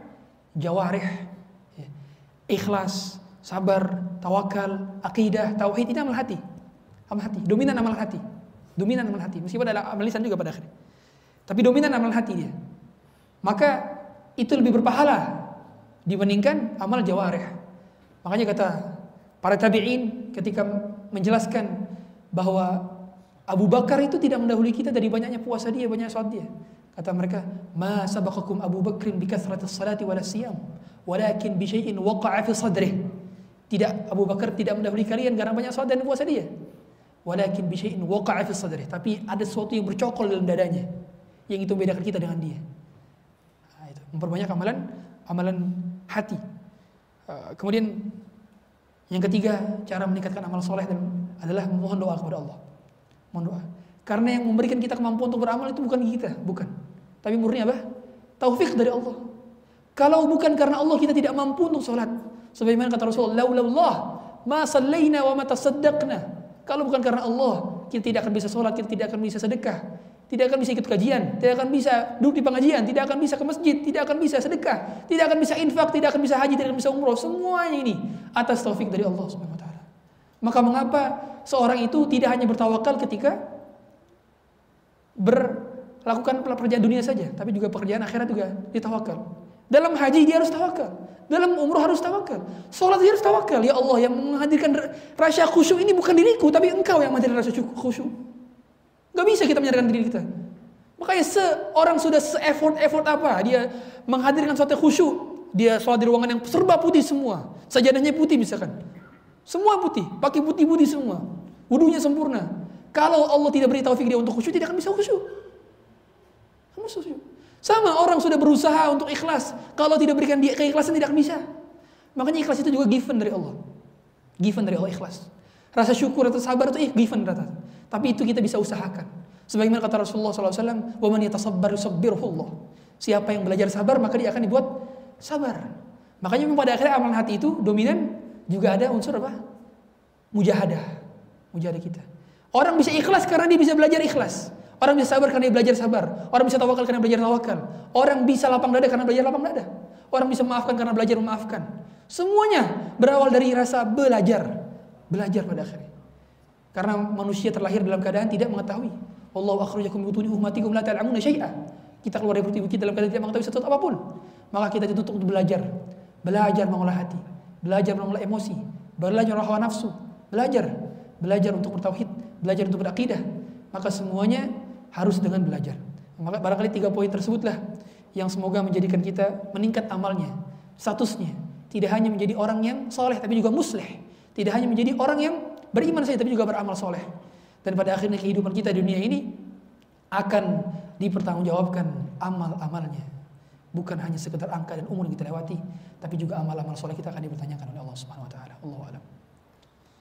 jawarih. Ya. Ikhlas, sabar, tawakal, akidah, tauhid ini amal hati. Amal hati, dominan amal hati. Dominan amal hati. Meskipun ada amal lisan juga pada akhirnya. Tapi dominan amal hati dia. Maka itu lebih berpahala dibandingkan amal jawarih. Makanya kata para tabi'in ketika menjelaskan bahwa Abu Bakar itu tidak mendahului kita dari banyaknya puasa dia, banyak salat dia. Kata mereka, "Ma sabaqakum Abu Bakrin bi kathratis salati wala siyam, walakin bi syai'in waqa'a fi sadrih." Tidak Abu Bakar tidak mendahului kalian karena banyak salat dan puasa dia. Walakin bi syai'in waqa'a fi sadrih, tapi ada sesuatu yang bercokol dalam dadanya yang itu membedakan kita dengan dia. Nah, itu. Memperbanyak amalan amalan hati. Uh, kemudian yang ketiga cara meningkatkan amal soleh adalah memohon doa kepada Allah. Mohon doa. Karena yang memberikan kita kemampuan untuk beramal itu bukan kita, bukan. Tapi murni apa? Taufik dari Allah. Kalau bukan karena Allah kita tidak mampu untuk sholat. Sebagaimana kata Rasulullah, "Laulallah ma sallaina wa ma tasaddaqna." Kalau bukan karena Allah, kita tidak akan bisa sholat, kita tidak akan bisa sedekah. Tidak akan bisa ikut kajian, tidak akan bisa duduk di pengajian, tidak akan bisa ke masjid, tidak akan bisa sedekah, tidak akan bisa infak, tidak akan bisa haji, tidak akan bisa umroh. Semuanya ini atas taufik dari Allah Subhanahu wa taala. Maka mengapa seorang itu tidak hanya bertawakal ketika berlakukan pekerjaan dunia saja, tapi juga pekerjaan akhirat juga ditawakal. Dalam haji dia harus tawakal. Dalam umroh harus tawakal. Sholat dia harus tawakal. Ya Allah yang menghadirkan rasa khusyuk ini bukan diriku, tapi engkau yang menghadirkan rasa khusyuk. Gak bisa kita menyadarkan diri kita. Makanya seorang sudah se-effort-effort apa, dia menghadirkan suatu khusyuk, dia sholat di ruangan yang serba putih semua. Sajadahnya putih misalkan. Semua putih, pakai putih-putih semua. Wudhunya sempurna. Kalau Allah tidak beri taufik dia untuk khusyuk, tidak akan bisa khusyuk. Kamu khusyuk. Sama orang sudah berusaha untuk ikhlas. Kalau tidak berikan dia keikhlasan tidak akan bisa. Makanya ikhlas itu juga given dari Allah. Given dari Allah ikhlas. Rasa syukur atau sabar itu given rata. Tapi itu kita bisa usahakan. Sebagaimana kata Rasulullah SAW, "Wa man yatasabbar yusabbirullah." Siapa yang belajar sabar maka dia akan dibuat sabar. Makanya pada akhirnya amalan hati itu dominan juga ada unsur apa? Mujahadah. Mujahadah kita. Orang bisa ikhlas karena dia bisa belajar ikhlas. Orang bisa sabar karena dia belajar sabar. Orang bisa tawakal karena belajar tawakal. Orang bisa lapang dada karena belajar lapang dada. Orang bisa memaafkan karena belajar memaafkan. Semuanya berawal dari rasa belajar. Belajar pada akhirnya. Karena manusia terlahir dalam keadaan tidak mengetahui. Allah akhrajakum butuni ummatikum la ta'lamuna syai'a. Kita keluar dari perut ibu kita dalam keadaan tidak mengetahui sesuatu apa pun. Maka kita dituntut untuk belajar. Belajar mengolah hati, belajar mengolah emosi, belajar hawa nafsu, belajar, belajar untuk bertauhid, belajar untuk berakidah. Maka semuanya harus dengan belajar. Maka barangkali tiga poin tersebutlah yang semoga menjadikan kita meningkat amalnya, statusnya. Tidak hanya menjadi orang yang soleh tapi juga musleh. Tidak hanya menjadi orang yang beriman saja tapi juga beramal soleh. Dan pada akhirnya kehidupan kita di dunia ini akan dipertanggungjawabkan amal-amalnya. Bukan hanya sekedar angka dan umur yang kita lewati, tapi juga amal-amal soleh kita akan dipertanyakan oleh Allah Subhanahu wa taala. Allahu a'lam.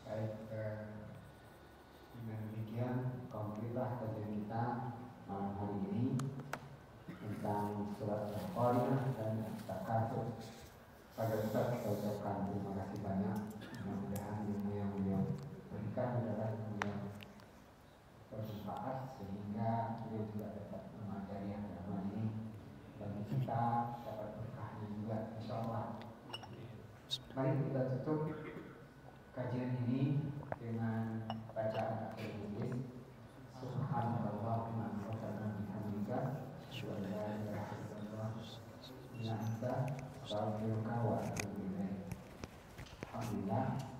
Baik, eh, dengan demikian alhamdulillah kajian kita malam hari ini tentang surat Al-Qari'ah dan Takasur. Pada Ustaz kita ucapkan terima kasih banyak. Mudah-mudahan ilmu yang beliau adalah ilmu yang bermanfaat sehingga beliau juga dapat mengajari agama ini bagi kita dapat berkahnya juga insya Allah. Mari kita tutup kajian ini dengan bacaan akhir hadis Subhanallah wa bihamdika wa la ilaha illallah illa anta astaghfiruka wa atubu ilaik. Alhamdulillah